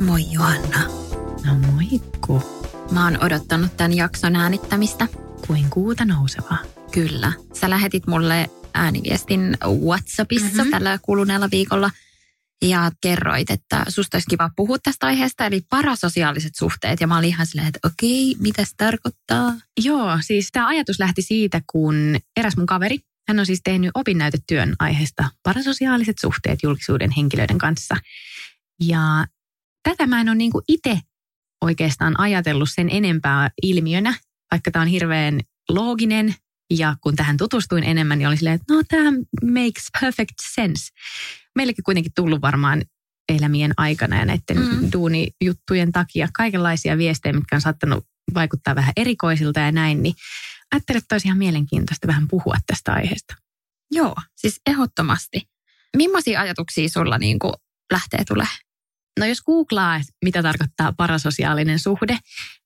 Moi Johanna. No moikku. Mä oon odottanut tämän jakson äänittämistä. Kuin kuuta nousevaa. Kyllä. Sä lähetit mulle ääniviestin Whatsappissa mm-hmm. tällä kuluneella viikolla ja kerroit, että susta olisi kiva puhua tästä aiheesta, eli parasosiaaliset suhteet. Ja mä olin ihan silleen, että okei, mitä se tarkoittaa? Joo, siis tämä ajatus lähti siitä, kun eräs mun kaveri, hän on siis tehnyt opinnäytetyön aiheesta parasosiaaliset suhteet julkisuuden henkilöiden kanssa. Ja tätä mä en ole niinku itse oikeastaan ajatellut sen enempää ilmiönä, vaikka tämä on hirveän looginen ja kun tähän tutustuin enemmän, niin oli silleen, että no tämä makes perfect sense. Meillekin kuitenkin tullut varmaan elämien aikana ja näiden mm. duunijuttujen takia kaikenlaisia viestejä, mitkä on saattanut vaikuttaa vähän erikoisilta ja näin, niin ajattelin, että olisi ihan mielenkiintoista vähän puhua tästä aiheesta. Joo, siis ehdottomasti. Millaisia ajatuksia sulla niin kuin lähtee tulemaan? No jos googlaa, mitä tarkoittaa parasosiaalinen suhde,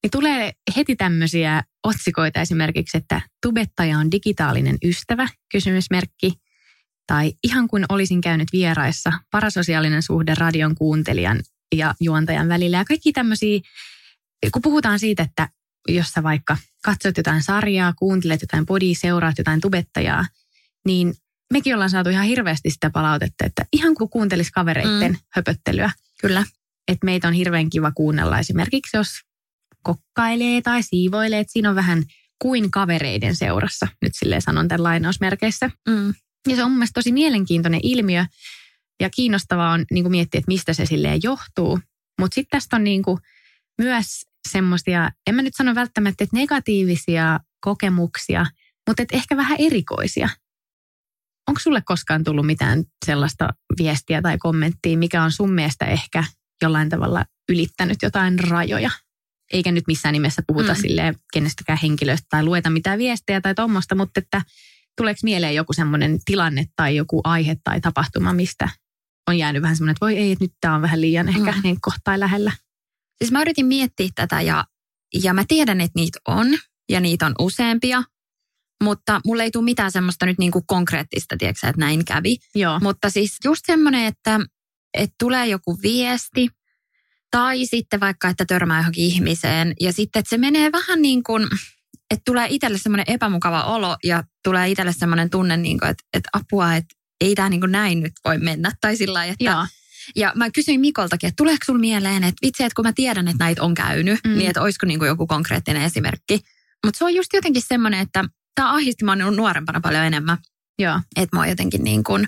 niin tulee heti tämmöisiä otsikoita esimerkiksi, että tubettaja on digitaalinen ystävä, kysymysmerkki. Tai ihan kuin olisin käynyt vieraissa, parasosiaalinen suhde radion kuuntelijan ja juontajan välillä. Ja kaikki tämmöisiä, kun puhutaan siitä, että jos sä vaikka katsot jotain sarjaa, kuuntelet jotain podia, seuraat jotain tubettajaa, niin mekin ollaan saatu ihan hirveästi sitä palautetta, että ihan kuin kuuntelis kavereitten mm. höpöttelyä. Kyllä. Että meitä on hirveän kiva kuunnella esimerkiksi, jos kokkailee tai siivoilee, että siinä on vähän kuin kavereiden seurassa, nyt silleen sanon tämän lainausmerkeissä. Mm. Ja se on mun mielestä tosi mielenkiintoinen ilmiö ja kiinnostavaa on niin kuin miettiä, että mistä se silleen johtuu. Mutta sitten tästä on niin kuin myös semmoisia, en mä nyt sano välttämättä, että negatiivisia kokemuksia, mutta että ehkä vähän erikoisia. Onko sulle koskaan tullut mitään sellaista viestiä tai kommenttia, mikä on sun mielestä ehkä jollain tavalla ylittänyt jotain rajoja? Eikä nyt missään nimessä puhuta mm. silleen kenestäkään henkilöstä tai lueta mitään viestejä tai tuommoista, mutta että tuleeko mieleen joku semmoinen tilanne tai joku aihe tai tapahtuma, mistä on jäänyt vähän semmoinen, että voi ei, että nyt tämä on vähän liian ehkä mm. niin kohtai lähellä. Siis mä yritin miettiä tätä ja, ja mä tiedän, että niitä on ja niitä on useampia, mutta mulle ei tule mitään semmoista nyt niin kuin konkreettista, tiedätkö, että näin kävi. Joo. Mutta siis just semmoinen, että, että tulee joku viesti tai sitten vaikka, että törmää johonkin ihmiseen ja sitten, että se menee vähän niin kuin, että tulee itselle semmoinen epämukava olo ja tulee itselle semmoinen tunne, niin kuin, että, että apua, että ei tämä niin kuin näin nyt voi mennä. Tai sillä lailla, että Joo. ja mä kysyin Mikoltakin, että tuleeko sulla mieleen, että vitsi, että kun mä tiedän, että näitä on käynyt, mm. niin että olisiko niin kuin joku konkreettinen esimerkki. Mutta se on just jotenkin semmoinen, että tämä ahisti mä nuorempana paljon enemmän. Joo. Että mua jotenkin niin kuin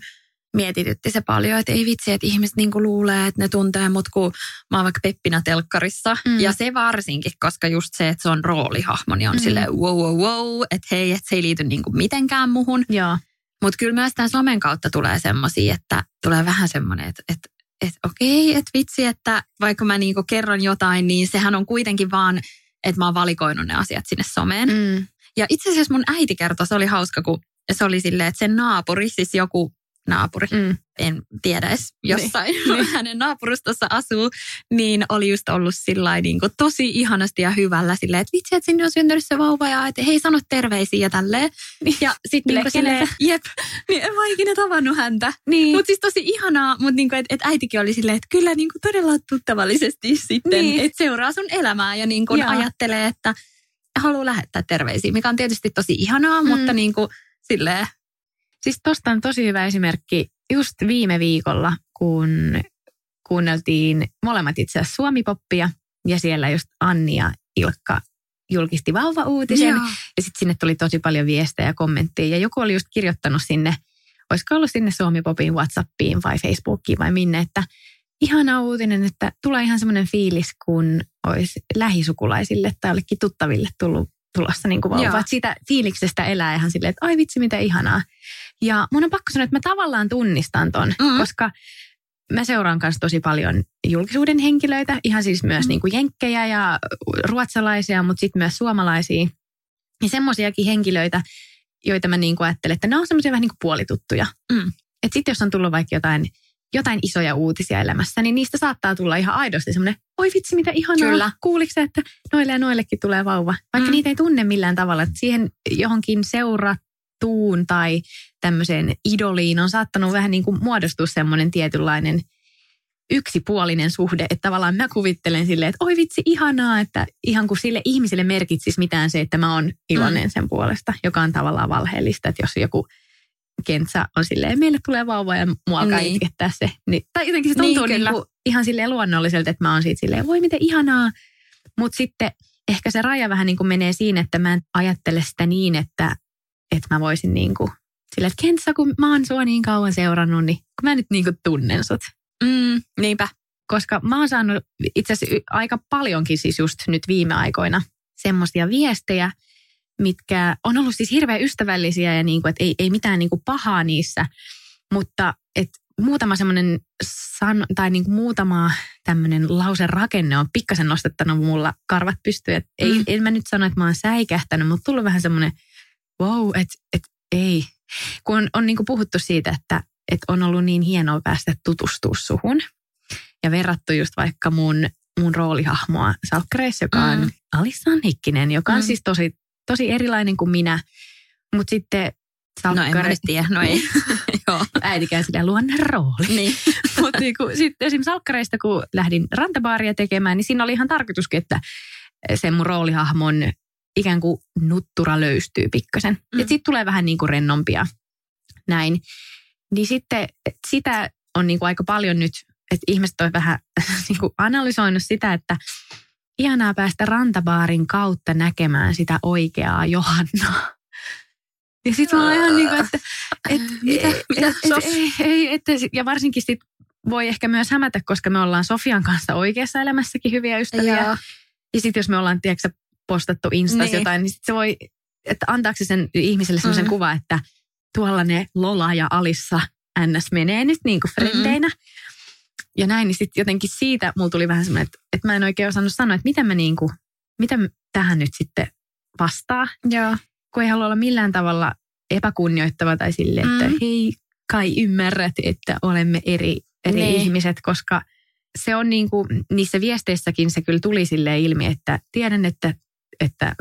mietitytti se paljon, että ei vitsi, että ihmiset niin kuin luulee, että ne tuntee mut, kun mä oon vaikka Peppinä telkkarissa. Mm. Ja se varsinkin, koska just se, että se on roolihahmo, niin on mm. silleen wow, wow, wow, että hei, että se ei liity niin kuin mitenkään muhun. Joo. Mutta kyllä myös tämän somen kautta tulee semmoisia, että tulee vähän semmoinen, että, että, että okei, että vitsi, että vaikka mä niinku kerron jotain, niin sehän on kuitenkin vaan, että mä oon valikoinut ne asiat sinne someen. Mm. Ja itse asiassa mun äiti kertoi, se oli hauska, kun se oli silleen, että sen naapuri, siis joku naapuri, Mm. en tiedä edes jossain niin. hänen naapurustossa asuu, niin oli just ollut sillä niin kuin tosi ihanasti ja hyvällä silleen, että vitsi, että sinne on syntynyt se vauva ja että hei sano terveisiä ja tälleen. Ja sitten niin silleen, jep, niin en mä ikinä tavannut häntä. Niin. Mutta siis tosi ihanaa, mutta niinku, että et äitikin oli silleen, että kyllä niinku todella tuttavallisesti sitten, Niin. että seuraa sun elämää ja niinku Joo. ajattelee, että haluaa lähettää terveisiä, mikä on tietysti tosi ihanaa, Mm. mutta niinku silleen, Siis tosta on tosi hyvä esimerkki just viime viikolla, kun kuunneltiin molemmat itse asiassa suomipoppia ja siellä just Anni ja Ilkka julkisti vauva-uutisen. Joo. Ja sitten sinne tuli tosi paljon viestejä ja kommentteja. Ja joku oli just kirjoittanut sinne, olisiko ollut sinne Suomi Popin Whatsappiin vai Facebookiin vai minne, että ihana uutinen, että tulee ihan semmoinen fiilis, kun olisi lähisukulaisille tai jollekin tuttaville tullut tulossa niin kuin vauva. Siitä fiiliksestä elää ihan silleen, että ai vitsi, mitä ihanaa. Ja mun on pakko sanoa, että mä tavallaan tunnistan ton, mm. koska mä seuraan kanssa tosi paljon julkisuuden henkilöitä, ihan siis myös mm. niin kuin jenkkejä ja ruotsalaisia, mutta sitten myös suomalaisia. Ja semmoisiakin henkilöitä, joita mä niin kuin ajattelen, että ne on semmoisia vähän niin kuin puolituttuja. Mm. Että sitten jos on tullut vaikka jotain, jotain isoja uutisia elämässä, niin niistä saattaa tulla ihan aidosti semmoinen, oi vitsi mitä ihanaa, Kyllä. kuuliko että noille ja noillekin tulee vauva. Vaikka mm. niitä ei tunne millään tavalla, että siihen johonkin seurattuun tai tämmöiseen idoliin on saattanut vähän niin kuin muodostua semmoinen tietynlainen – yksipuolinen suhde, että tavallaan mä kuvittelen silleen, että oi vitsi ihanaa, että ihan kuin sille ihmiselle merkitsisi mitään se, että mä oon iloinen mm. sen puolesta, joka on tavallaan valheellista, että jos joku kentsä on silleen, meille tulee vauva ja mua alkaa niin. itkettää se. Niin, tai jotenkin se tuntuu niin, niin kuin ihan silleen luonnolliselta, että mä oon siitä silleen, voi miten ihanaa. Mutta sitten ehkä se raja vähän niin kuin menee siinä, että mä en ajattele sitä niin, että, että mä voisin niin kuin silleen, että Kentsä, kun mä oon sua niin kauan seurannut, niin kun mä nyt niin kuin tunnen sut. Mm, niinpä. Koska mä oon saanut itse asiassa aika paljonkin siis just nyt viime aikoina semmoisia viestejä, mitkä on ollut siis hirveän ystävällisiä ja niin kuin, että ei, ei mitään niin kuin pahaa niissä, mutta että muutama semmoinen san, tai niin kuin muutama tämmöinen lause rakenne on pikkasen nostettanut mulla karvat pystyyn. Että ei, mm. en mä nyt sano, että mä oon säikähtänyt, mutta tullut vähän semmoinen wow, että et, ei. Kun on, on niin kuin puhuttu siitä, että että on ollut niin hienoa päästä tutustua suhun. Ja verrattu just vaikka mun, mun roolihahmoa Salkkareissa, joka on mm. Alissan Hikkinen, joka on mm. siis tosi, tosi erilainen kuin minä. Mutta sitten Salkkare... No en mä tiedä, no ei. Äitikään sillä luonne rooli. Niin. Mutta niinku, sitten esimerkiksi Salkkareista, kun lähdin rantabaaria tekemään, niin siinä oli ihan tarkoituskin, että sen mun roolihahmon ikään kuin nuttura löystyy pikkasen. Mm. Että sitten tulee vähän niin kuin rennompia näin. Niin sitten sitä on niin kuin aika paljon nyt, että ihmiset on vähän niin kuin analysoinut sitä, että ihanaa päästä rantabaarin kautta näkemään sitä oikeaa Johannaa. Ja sitten mä ihan niin kuin, että, että, mitä, mitä et, et, ei, ei, että, ja varsinkin sit voi ehkä myös hämätä, koska me ollaan Sofian kanssa oikeassa elämässäkin hyviä ystäviä. Joo. Ja sitten jos me ollaan, tiedätkö, postattu Instas niin. jotain, niin sit se voi, että antaako se sen ihmiselle sellaisen mm. kuva, että – tuolla ne Lola ja Alissa NS menee nyt niin kuin frendeinä. Mm-hmm. Ja näin, niin sitten jotenkin siitä mulla tuli vähän semmoinen, että, että mä en oikein osannut sanoa, että mitä mä niin kuin, mitä tähän nyt sitten vastaa. Joo. Kun ei halua olla millään tavalla epäkunnioittava tai sille, että mm. hei, kai ymmärrät, että olemme eri, eri niin. ihmiset, koska se on niin kuin, niissä viesteissäkin se kyllä tuli sille ilmi, että tiedän, että että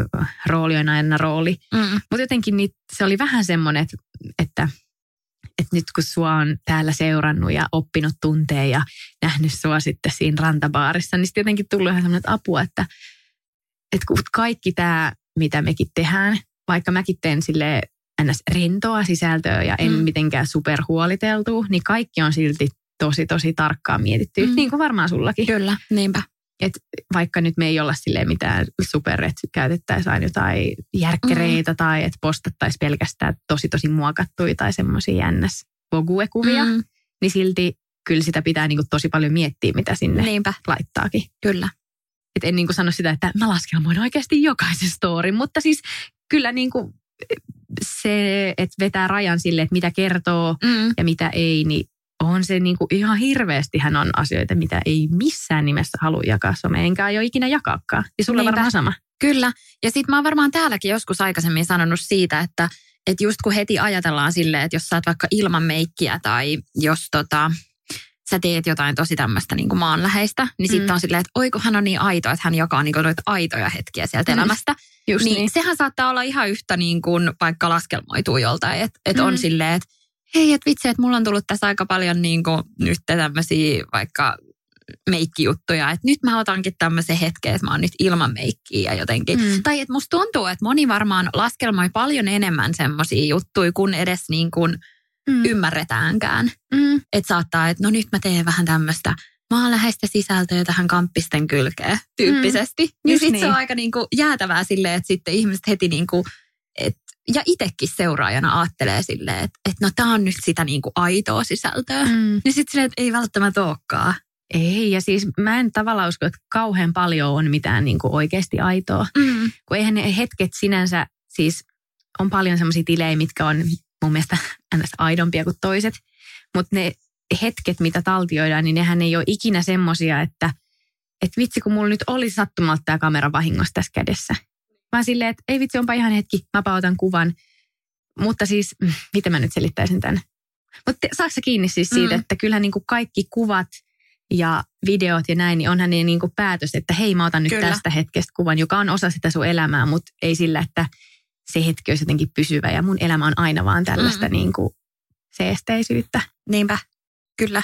rooli on aina rooli. Mm. Mutta jotenkin niin se oli vähän semmoinen, että, että, että nyt kun sua on täällä seurannut ja oppinut tunteen ja nähnyt sua sitten siinä rantabaarissa, niin sitten jotenkin tullut ihan semmoinen apua, että, että kun kaikki tämä, mitä mekin tehdään, vaikka mäkin teen sille ns. rentoa sisältöä ja en mm. mitenkään superhuoliteltu, niin kaikki on silti tosi, tosi tarkkaan mietitty, mm. niin kuin varmaan sullakin. Kyllä, niinpä että vaikka nyt me ei olla sille mitään super, että käytettäisiin aina jotain järkkäreitä mm. tai että postattaisiin pelkästään tosi tosi muokattuja tai semmoisia jännäs vogue-kuvia, mm. niin silti kyllä sitä pitää niin kuin tosi paljon miettiä, mitä sinne Niinpä. laittaakin. Kyllä. Et en niin kuin sano sitä, että mä laskelmoin oikeasti jokaisen story, mutta siis kyllä niin kuin se, että vetää rajan sille, että mitä kertoo mm. ja mitä ei, niin on se niin kuin ihan hirveästi hän on asioita, mitä ei missään nimessä halua jakaa some, enkä aio ikinä jakaakaan. Ja sulla Niinpä. varmaan sama. Kyllä. Ja sitten mä oon varmaan täälläkin joskus aikaisemmin sanonut siitä, että, että just kun heti ajatellaan silleen, että jos sä oot vaikka ilman meikkiä tai jos tota, sä teet jotain tosi tämmöistä niin kuin maanläheistä, niin mm. sitten on silleen, että oi kun hän on niin aito, että hän jakaa niin kuin noita aitoja hetkiä sieltä mm. elämästä. Just niin, niin. Sehän saattaa olla ihan yhtä niin kuin vaikka laskelmoituu joltain, että et mm. on silleen, että hei, että vitsi, että mulla on tullut tässä aika paljon niin kuin, nyt tämmöisiä vaikka meikkijuttuja, että nyt mä otankin tämmöisen hetken, että mä oon nyt ilman meikkiä ja jotenkin. Mm. Tai että musta tuntuu, että moni varmaan laskelmoi paljon enemmän semmoisia juttuja, kun edes niin kuin mm. ymmärretäänkään. Mm. Että saattaa, että no nyt mä teen vähän tämmöistä maanläheistä sisältöä tähän kamppisten kylkeen tyyppisesti. Mm. Niin sitten niin. se on aika niin kuin jäätävää silleen, että sitten ihmiset heti niin kuin, että ja itsekin seuraajana ajattelee silleen, että, että no tämä on nyt sitä niin kuin aitoa sisältöä. Mm. Niin sitten silleen, että ei välttämättä olekaan. Ei, ja siis mä en tavallaan usko, että kauhean paljon on mitään niin kuin oikeasti aitoa. Mm. Kun eihän ne hetket sinänsä, siis on paljon semmoisia tilejä, mitkä on mun mielestä ns. aidompia kuin toiset. Mutta ne hetket, mitä taltioidaan, niin nehän ei ole ikinä semmoisia, että, että vitsi kun mulla nyt oli sattumalta tämä kamera vahingossa tässä kädessä. Vaan silleen, että ei vitsi, onpa ihan hetki, mä otan kuvan. Mutta siis, mm, miten mä nyt selittäisin tämän? Mutta saako kiinni siis siitä, mm. että kyllähän niin kuin kaikki kuvat ja videot ja näin, niin onhan niin, niin kuin päätös, että hei mä otan nyt Kyllä. tästä hetkestä kuvan, joka on osa sitä sun elämää, mutta ei sillä, että se hetki olisi jotenkin pysyvä ja mun elämä on aina vaan tällaista mm. niin kuin seesteisyyttä. Niinpä, kyllä.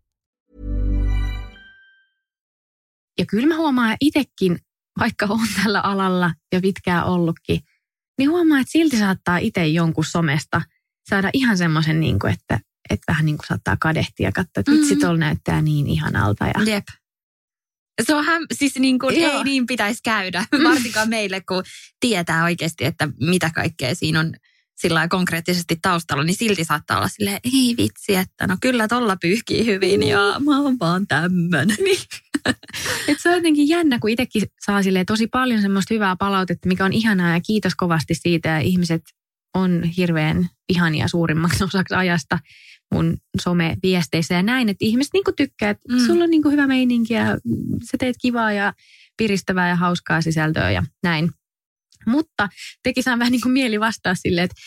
Ja kyllä mä huomaan itsekin, vaikka on tällä alalla jo pitkään ollutkin, niin huomaa, että silti saattaa itse jonkun somesta saada ihan semmoisen, niin kuin, että, että vähän niin kuin saattaa kadehtia ja katsoa, että vitsi, mm-hmm. näyttää niin ihanalta. Ja Jep. Se on häm, siis niin kuin, ei niin pitäisi käydä, varsinkaan meille, kun tietää oikeasti, että mitä kaikkea siinä on sillä konkreettisesti taustalla, niin silti saattaa olla silleen, ei vitsi, että no kyllä tolla pyyhkii hyvin ja mä oon vaan tämmönen. Niin. Et se on jotenkin jännä, kun itsekin saa tosi paljon semmoista hyvää palautetta, mikä on ihanaa ja kiitos kovasti siitä. Ja ihmiset on hirveän ihania suurimmaksi osaksi ajasta mun some-viesteissä ja näin, että ihmiset niinku tykkää, että mm. sulla on niinku hyvä meininki ja sä teet kivaa ja piristävää ja hauskaa sisältöä ja näin. Mutta teki saan vähän niin kuin mieli vastaa silleen, että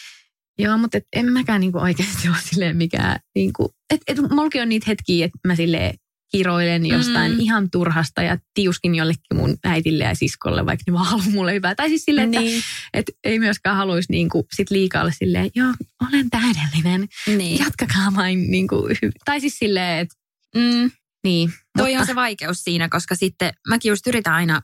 joo, mutta et en mäkään niin kuin oikeasti ole silleen mikään, niin kuin, että et, mulki on niitä hetkiä, että mä silleen kiroilen jostain mm. ihan turhasta ja tiuskin jollekin mun äitille ja siskolle, vaikka ne vaan haluaa mulle hyvää. Tai siis silleen, niin. että, että ei myöskään haluaisi niin kuin sit liikaa olla silleen, joo, olen täydellinen, niin. jatkakaa vain. Niin kuin, tai siis silleen, että mm, niin. Toi mutta... on se vaikeus siinä, koska sitten mäkin just yritän aina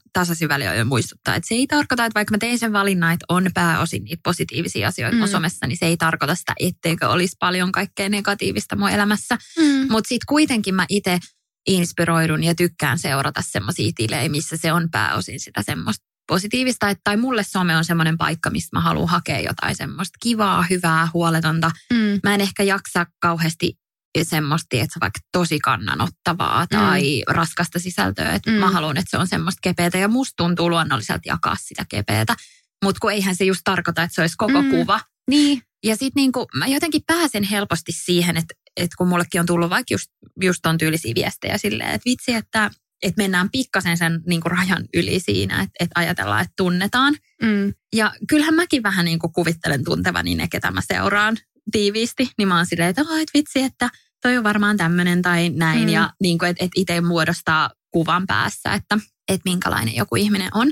jo muistuttaa, että se ei tarkoita, että vaikka mä tein sen valinnan, että on pääosin niitä positiivisia asioita mm. somessa, niin se ei tarkoita sitä, etteikö olisi paljon kaikkea negatiivista mun elämässä. Mm. Mutta sitten kuitenkin mä itse inspiroidun ja tykkään seurata semmoisia tilejä, missä se on pääosin sitä semmoista positiivista. Et, tai mulle some on semmoinen paikka, mistä mä haluan hakea jotain semmoista kivaa, hyvää, huoletonta. Mm. Mä en ehkä jaksa kauheasti semmoista, että se vaikka tosi kannanottavaa tai mm. raskasta sisältöä. Että mm. mä haluan, että se on semmoista kepeätä ja musta tuntuu luonnolliselta jakaa sitä kepeätä. Mutta kun eihän se just tarkoita, että se olisi koko mm. kuva. Niin. Ja sitten niinku, mä jotenkin pääsen helposti siihen, että, että kun mullekin on tullut vaikka just, just on tyylisiä viestejä silleen, että vitsi, että, että mennään pikkasen sen niinku rajan yli siinä, että, että ajatellaan, että tunnetaan. Mm. Ja kyllähän mäkin vähän niinku kuvittelen tuntevani ne, ketä mä seuraan tiiviisti, niin mä oon silleen, että, oh, et vitsi, että toi on varmaan tämmöinen tai näin. Mm. Ja niin kuin, että, että itse muodostaa kuvan päässä, että, että minkälainen joku ihminen on.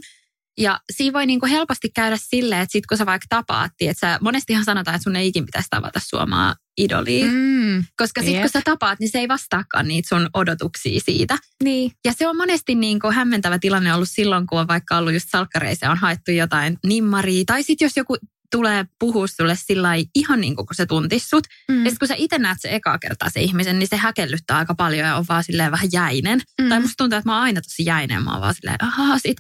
Ja siinä voi niin kuin helposti käydä silleen, että sit kun sä vaikka tapaat, että sä, monestihan sanotaan, että sun ei ikin pitäisi tavata suomaa idolia. Mm. Koska sitten kun sä tapaat, niin se ei vastaakaan niitä sun odotuksia siitä. Niin. Ja se on monesti niin kuin hämmentävä tilanne ollut silloin, kun on vaikka ollut just salkkareissa on haettu jotain nimmaria. Tai sitten jos joku tulee puhua sulle sillä ihan niin kuin kun se tuntis sut. Mm. Ja sitten kun sä itse näet se ekaa kertaa se ihmisen, niin se häkellyttää aika paljon ja on vaan silleen vähän jäinen. Mm. Tai musta tuntuu, että mä oon aina tosi jäinen. Mä oon vaan silleen, ahaa, sit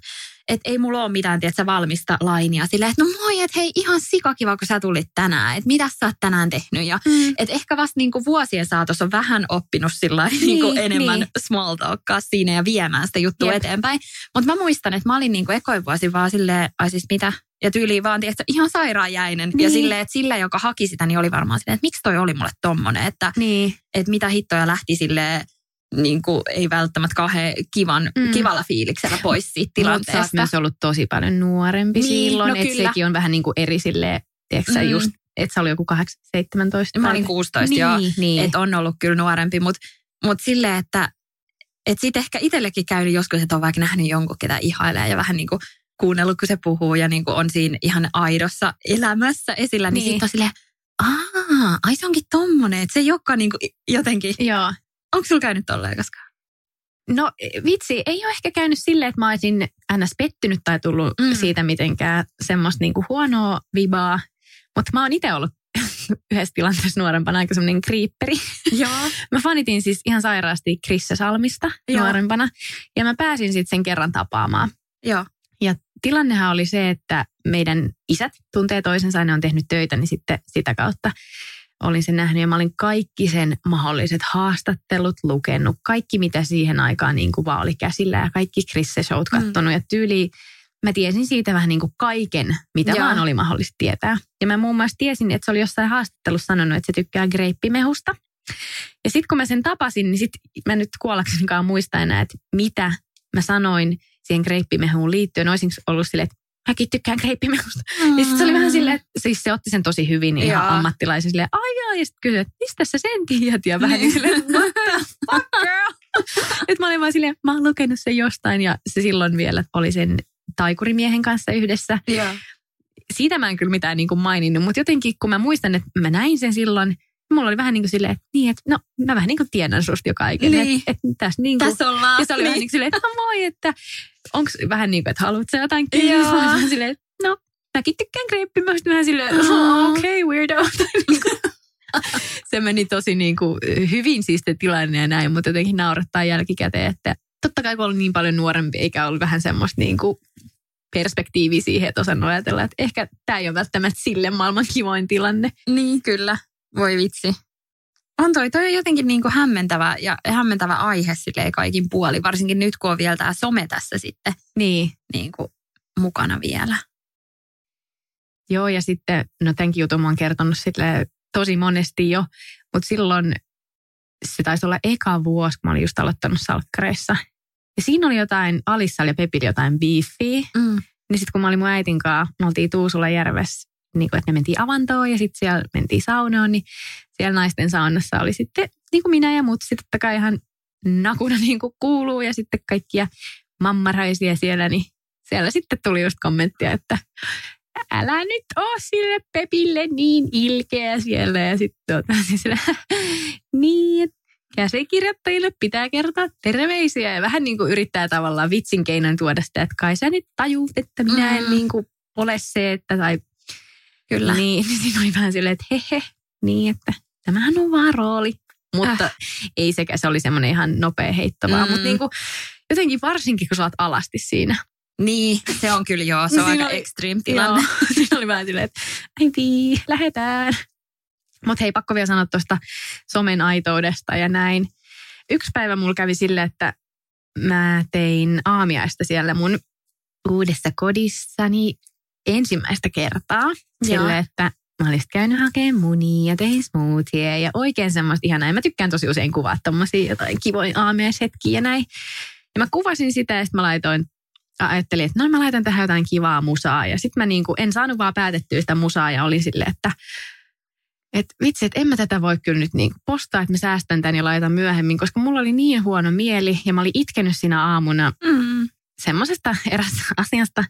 että ei mulla ole mitään tiedätkö, valmista lainia. Silleen, että no moi, että hei ihan sikakiva, kun sä tulit tänään. Että mitä sä oot tänään tehnyt. Ja mm. että ehkä vasta niin kuin vuosien saatossa on vähän oppinut sillä niin, niin kuin enemmän niin. small talkkaa siinä ja viemään sitä juttua Jep. eteenpäin. Mutta mä muistan, että mä olin niin kuin ekoin vuosi vaan silleen, ai siis mitä, ja tyyliin vaan tiedätkö, ihan sairaan jäinen. Niin. Ja silleen, että sillä, joka haki sitä, niin oli varmaan silleen, että miksi toi oli mulle tommonen. Että, niin. että mitä hittoja lähti silleen niin kuin, ei välttämättä kauhean kivan, mm. kivalla fiiliksellä pois siitä tilanteesta. Mutta myös ollut tosi paljon nuorempi niin, silloin, no että sekin on vähän niin kuin eri silleen, tiedätkö mm. just, että se oli joku 8, 17. Mä olin 16 niin, joo, niin. että on ollut kyllä nuorempi, mutta mut silleen, että et sitten ehkä itsellekin käynyt joskus, että on vaikka nähnyt jonkun, ketä ihailee ja vähän niin kuin kuunnellut, kun se puhuu ja niin kuin on siinä ihan aidossa elämässä esillä, niin, niin sitten on silleen, aah, ai se onkin tommonen, että se ei olekaan niin kuin jotenkin Joo. Onko sulla käynyt tolleen koskaan? No vitsi, ei ole ehkä käynyt silleen, että mä olisin ns. pettynyt tai tullut mm. siitä mitenkään semmoista niinku huonoa vibaa. Mutta mä oon itse ollut yhdessä tilanteessa nuorempana aika semmoinen kriipperi. Joo. mä fanitin siis ihan sairaasti Krissa Salmista Joo. nuorempana. Ja mä pääsin sitten sen kerran tapaamaan. Joo. Ja tilannehan oli se, että meidän isät tuntee toisensa ja ne on tehnyt töitä, niin sitten sitä kautta olin sen nähnyt ja mä olin kaikki sen mahdolliset haastattelut lukenut. Kaikki mitä siihen aikaan niin kuin vaan oli käsillä ja kaikki Krisse Showt kattonut mm. ja tyyli mä tiesin siitä vähän niin kuin kaiken, mitä Joo. vaan oli mahdollista tietää. Ja mä muun muassa tiesin, että se oli jossain haastattelussa sanonut, että se tykkää greippimehusta. Ja sitten kun mä sen tapasin, niin sit mä nyt kuollaksenkaan muista enää, että mitä mä sanoin siihen greippimehuun liittyen. Olisinko ollut silleen, että mäkin tykkään kreippimehusta. Mm. Ja sitten se oli vähän silleen, että siis se otti sen tosi hyvin ihan Jaa. ammattilaisen silleen, ai jaa, ja sitten kysyi, että mistä sä sen tiedät? Ja vähän niin silleen, what the fuck girl? että mä olin vaan silleen, mä oon lukenut sen jostain ja se silloin vielä oli sen taikurimiehen kanssa yhdessä. Jaa. Siitä mä en kyllä mitään niin kuin maininnut, mutta jotenkin kun mä muistan, että mä näin sen silloin, mulla oli vähän niin kuin silleen, että niin, että no mä vähän niin kuin tiedän susta jo kaiken. Niin. Että, että tässä, niin kuin, tässä ollaan. Ja se oli niin. vähän niin kuin silleen, että no moi, että onko vähän niin kuin, että haluatko jotain kiinnostaa? silleen, no mäkin tykkään kreippimästä vähän silleen, oh, okei, okay, weirdo. Se meni tosi niin kuin hyvin siis tilanne ja näin, mutta jotenkin naurattaa jälkikäteen, että totta kai kun oli niin paljon nuorempi, eikä ollut vähän semmoista niin kuin perspektiivi siihen, että osannut ajatella, että ehkä tämä ei ole välttämättä sille maailman kivoin tilanne. Niin, kyllä. Voi vitsi. On toi, toi on jotenkin niin kuin hämmentävä ja hämmentävä aihe silleen kaikin puoli, varsinkin nyt kun on vielä tämä some tässä sitten niin. Niin kuin mukana vielä. Joo, ja sitten, no tämänkin jutun mä oon kertonut sille tosi monesti jo, mutta silloin se taisi olla eka vuosi, kun mä olin just aloittanut salkkareissa. Ja siinä oli jotain, Alissa ja Pepillä jotain beefiä. Mm. Niin sitten kun mä olin mun äitin kanssa, me oltiin Tuusulla järvessä niin kuin, että me mentiin avantoon ja sitten siellä mentiin saunoon, niin siellä naisten saunassa oli sitten niin kuin minä ja muut sitten totta kai ihan nakuna niin kuin kuuluu ja sitten kaikkia mammaraisia siellä, niin siellä sitten tuli just kommenttia, että älä nyt oo sille Pepille niin ilkeä siellä. Ja sitten tuota, siis niin, käsikirjoittajille pitää kertoa terveisiä ja vähän niin kuin yrittää tavallaan vitsin keinon tuoda sitä, että kai sä nyt tajuut, että minä en mm. niin kuin ole se, että tai Kyllä. Niin, niin siinä oli vähän silleen, että hehe, niin että tämähän on vaan rooli. Mutta äh. ei sekä, se oli semmoinen ihan nopea heitto vaan. Mm. Mutta niin kuin, jotenkin varsinkin, kun sä oot alasti siinä. Niin, se on kyllä joo, se on aika oli, extreme tilanne. Joo, siinä oli vähän silleen, että äiti, lähetään. Mutta hei, pakko vielä sanoa tuosta somen aitoudesta ja näin. Yksi päivä mulla kävi silleen, että mä tein aamiaista siellä mun uudessa kodissani ensimmäistä kertaa. Sille, että mä olisin käynyt hakemaan munia ja tein smoothie ja oikein semmoista ihanaa. Ja mä tykkään tosi usein kuvaa tommosia jotain kivoja aamiaishetkiä ja näin. Ja mä kuvasin sitä ja sitten mä laitoin ajattelin, että no mä laitan tähän jotain kivaa musaa. Ja sitten mä niinku, en saanut vaan päätettyä sitä musaa ja olin silleen, että et vitsi, että en mä tätä voi kyllä nyt niinku postaa, että mä säästän tän ja laitan myöhemmin, koska mulla oli niin huono mieli ja mä olin itkenyt siinä aamuna mm. semmoisesta erästä asiasta,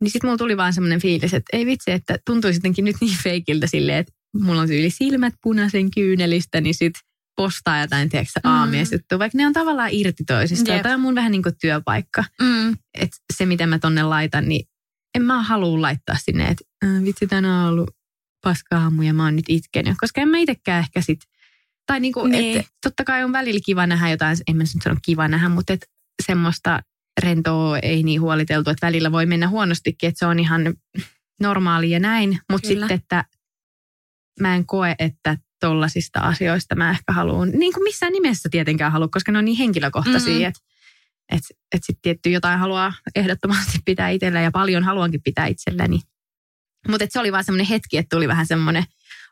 niin sitten mulla tuli vaan semmoinen fiilis, että ei vitsi, että tuntuisi jotenkin nyt niin feikiltä silleen, että mulla on tyyli silmät punaisen kyynelistä, niin sitten postaa jotain, tiedätkö, mm. vaikka ne on tavallaan irti toisista. Yep. Tämä on mun vähän niin kuin työpaikka. Mm. Että se, mitä mä tonne laitan, niin en mä halua laittaa sinne, että äh, vitsi, tänään on ollut paska aamu ja mä oon nyt itkenyt. Koska en mä itsekään ehkä sit, tai niin kuin, niin. että totta kai on välillä kiva nähdä jotain, en mä nyt sano kiva nähdä, mutta että semmoista rentoa, ei niin huoliteltu, että välillä voi mennä huonostikin, että se on ihan normaali ja näin. Mutta sitten, että mä en koe, että tollasista asioista mä ehkä haluan, niin kuin missään nimessä tietenkään halua, koska ne on niin henkilökohtaisia, mm-hmm. että et, et sitten tietty jotain haluaa ehdottomasti pitää itsellä ja paljon haluankin pitää itselläni. Mutta se oli vaan semmoinen hetki, että tuli vähän semmoinen,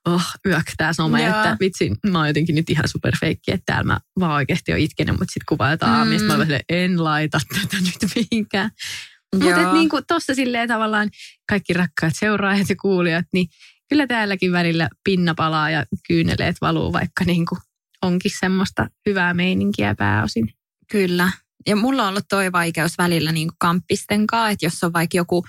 oh, yök tämä some, Joo. että vitsi, mä oon jotenkin nyt ihan superfeikki, että täällä mä vaan oikeasti oon itkenyt, mutta sitten kuvailtaan mm. mä olen en laita tätä nyt mihinkään. Mutta niinku tossa silleen tavallaan kaikki rakkaat seuraajat ja kuulijat, niin kyllä täälläkin välillä pinna palaa ja kyyneleet valuu, vaikka niinku onkin semmoista hyvää meininkiä pääosin. Kyllä. Ja mulla on ollut toi vaikeus välillä niin kamppisten kanssa, että jos on vaikka joku,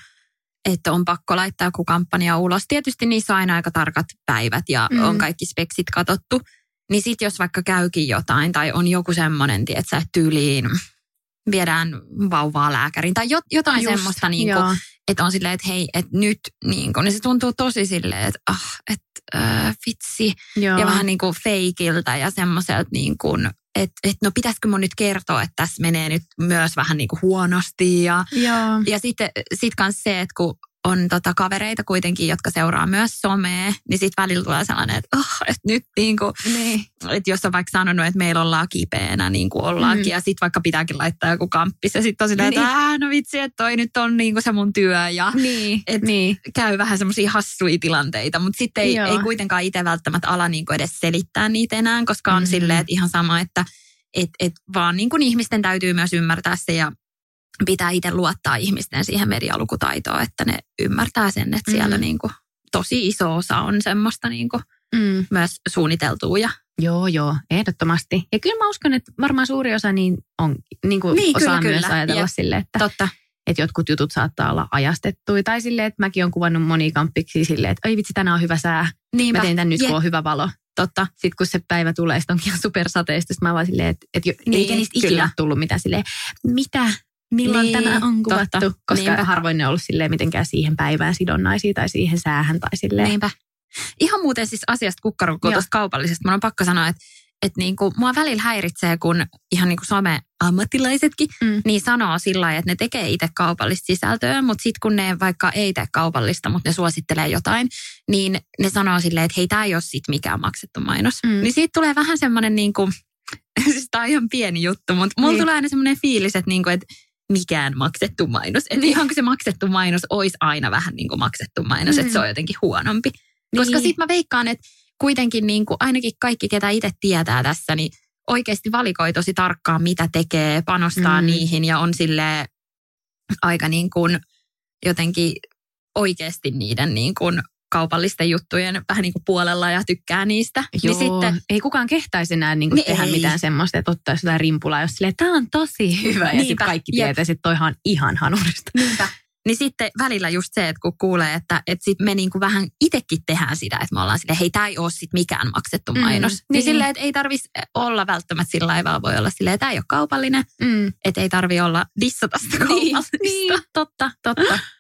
että on pakko laittaa joku kampanja ulos. Tietysti niissä on aina aika tarkat päivät ja mm. on kaikki speksit katottu. Niin sit jos vaikka käykin jotain tai on joku semmoinen, että tyyliin viedään vauvaa lääkäriin tai jotain Just, semmoista, niin kuin, että on silleen, että hei, että nyt, niin, kuin, niin se tuntuu tosi silleen, että ah, että äh, vitsi joo. ja vähän niin kuin feikiltä ja semmoiselta niin kuin, että et no pitäisikö mun nyt kertoa, että tässä menee nyt myös vähän niin kuin huonosti. Ja, Joo. ja sitten sit kanssa se, että kun on tota kavereita kuitenkin, jotka seuraa myös somea, niin sitten välillä tulee sellainen, että, oh, että nyt niin kuin, niin. että jos on vaikka sanonut, että meillä ollaan kipeänä, niin kuin ollaankin, mm. ja sitten vaikka pitääkin laittaa joku kamppis, ja sitten on silleen, niin. että no vitsi, että toi nyt on niin kuin se mun työ, ja niin. Et niin. käy vähän semmoisia hassuja tilanteita, mutta sitten ei, ei kuitenkaan itse välttämättä ala niin kuin edes selittää niitä enää, koska on mm. silleen, että ihan sama, että et, et vaan niin kuin ihmisten täytyy myös ymmärtää se ja pitää itse luottaa ihmisten siihen medialukutaitoon, että ne ymmärtää sen, että siellä mm. niin kuin tosi iso osa on semmoista niin kuin mm. myös suunniteltua. Ja... Joo, joo, ehdottomasti. Ja kyllä mä uskon, että varmaan suuri osa niin on, niin kuin niin, osaa kyllä, myös kyllä. ajatella Jep. sille, että, Totta. että jotkut jutut saattaa olla ajastettuja. Tai silleen, että mäkin olen kuvannut monia kamppiksi silleen, että ei vitsi, tänään on hyvä sää. Niinpä. Mä teen tämän nyt, Jep. kun on hyvä valo. Totta. Sitten kun se päivä tulee, sitten onkin supersateista. Sitten mä vaan silleen, että, että niin, eikä niistä ikinä tullut mitään silleen, mitä milloin niin, tämä on kuvattu, totta. koska Niinpä. harvoin ne on ollut silleen mitenkään siihen päivään sidonnaisia tai siihen säähän tai silleen. Niinpä. Ihan muuten siis asiasta kukkarukkuun tuosta kaupallisesta. Mun on pakko sanoa, että että niinku, mua välillä häiritsee, kun ihan niinku some-ammattilaisetkin mm. niin sanoo sillä lailla, että ne tekee itse kaupallista sisältöä, mutta sitten kun ne vaikka ei tee kaupallista, mutta ne suosittelee jotain, niin ne sanoo silleen, että hei, tämä ei ole sit mikään maksettu mainos. Mm. Niin siitä tulee vähän semmoinen, niinku, siis tämä on ihan pieni juttu, mutta mulla niin. tulee aina semmoinen fiilis, että, niinku, että mikään maksettu mainos. Että niin. ihan kun se maksettu mainos olisi aina vähän niin kuin maksettu mainos, mm. että se on jotenkin huonompi. Niin. Koska sitten mä veikkaan, että kuitenkin niin kuin ainakin kaikki, ketä itse tietää tässä, niin oikeasti valikoi tosi tarkkaan, mitä tekee, panostaa mm. niihin ja on sille aika niin kuin jotenkin oikeasti niiden niin kuin kaupallisten juttujen vähän niin kuin puolella ja tykkää niistä. Niin Joo, niin sitten, ei kukaan kehtaisi enää niin kuin niin tehdä ei. mitään semmoista, että ottaisi jotain rimpulaa, jos silleen, tämä on tosi hyvä. Ja sitten kaikki tietää, että toihan on ihan hanurista. Niinpä. Niin sitten välillä just se, että kun kuulee, että, että sit me niinku vähän itsekin tehdään sitä, että me ollaan silleen, hei, tämä ei ole sit mikään maksettu mm, mainos. Mm, niin, niin silleen, että ei tarvitsisi olla välttämättä sillä lailla, voi olla silleen, että tämä ei ole kaupallinen, mm. että ei tarvi olla dissata sitä niin, kaupallista. Niin, niin, totta, totta.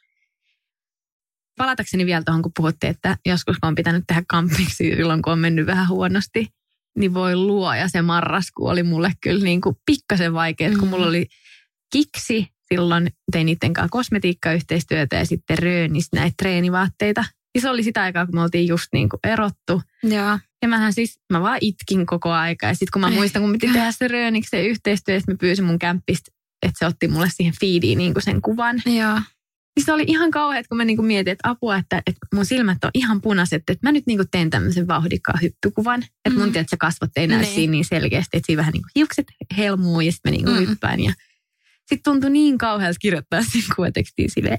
Palatakseni vielä tuohon, kun puhuttiin, että joskus kun on pitänyt tehdä kampiksi silloin, kun on mennyt vähän huonosti, niin voi luo. Ja se marraskuu oli mulle kyllä niin kuin pikkasen vaikea, mm. kun mulla oli kiksi silloin tein niiden kanssa kosmetiikkayhteistyötä ja sitten röönistä näitä treenivaatteita. Ja se oli sitä aikaa, kun me oltiin just niin kuin erottu. Ja. Ja mähän siis, mä vaan itkin koko aika. Ja sitten kun mä muistan, kun me piti tehdä se rööniksen yhteistyö, että mä pyysin mun kämppistä, että se otti mulle siihen feediin niin kuin sen kuvan. Ja. Niin se oli ihan kauheat, kun mä niinku mietin, että apua, että, että mun silmät on ihan punaiset, että mä nyt niinku teen tämmöisen vauhdikkaan hyppykuvan. Että mun mm. tiedät, että se kasvot ei näy niin. siinä niin selkeästi, että siinä vähän niinku hiukset helmuu ja sitten mä niinku mm. hyppään. Ja sitten tuntui niin kauhealta kirjoittaa sen kuvatekstiin silleen,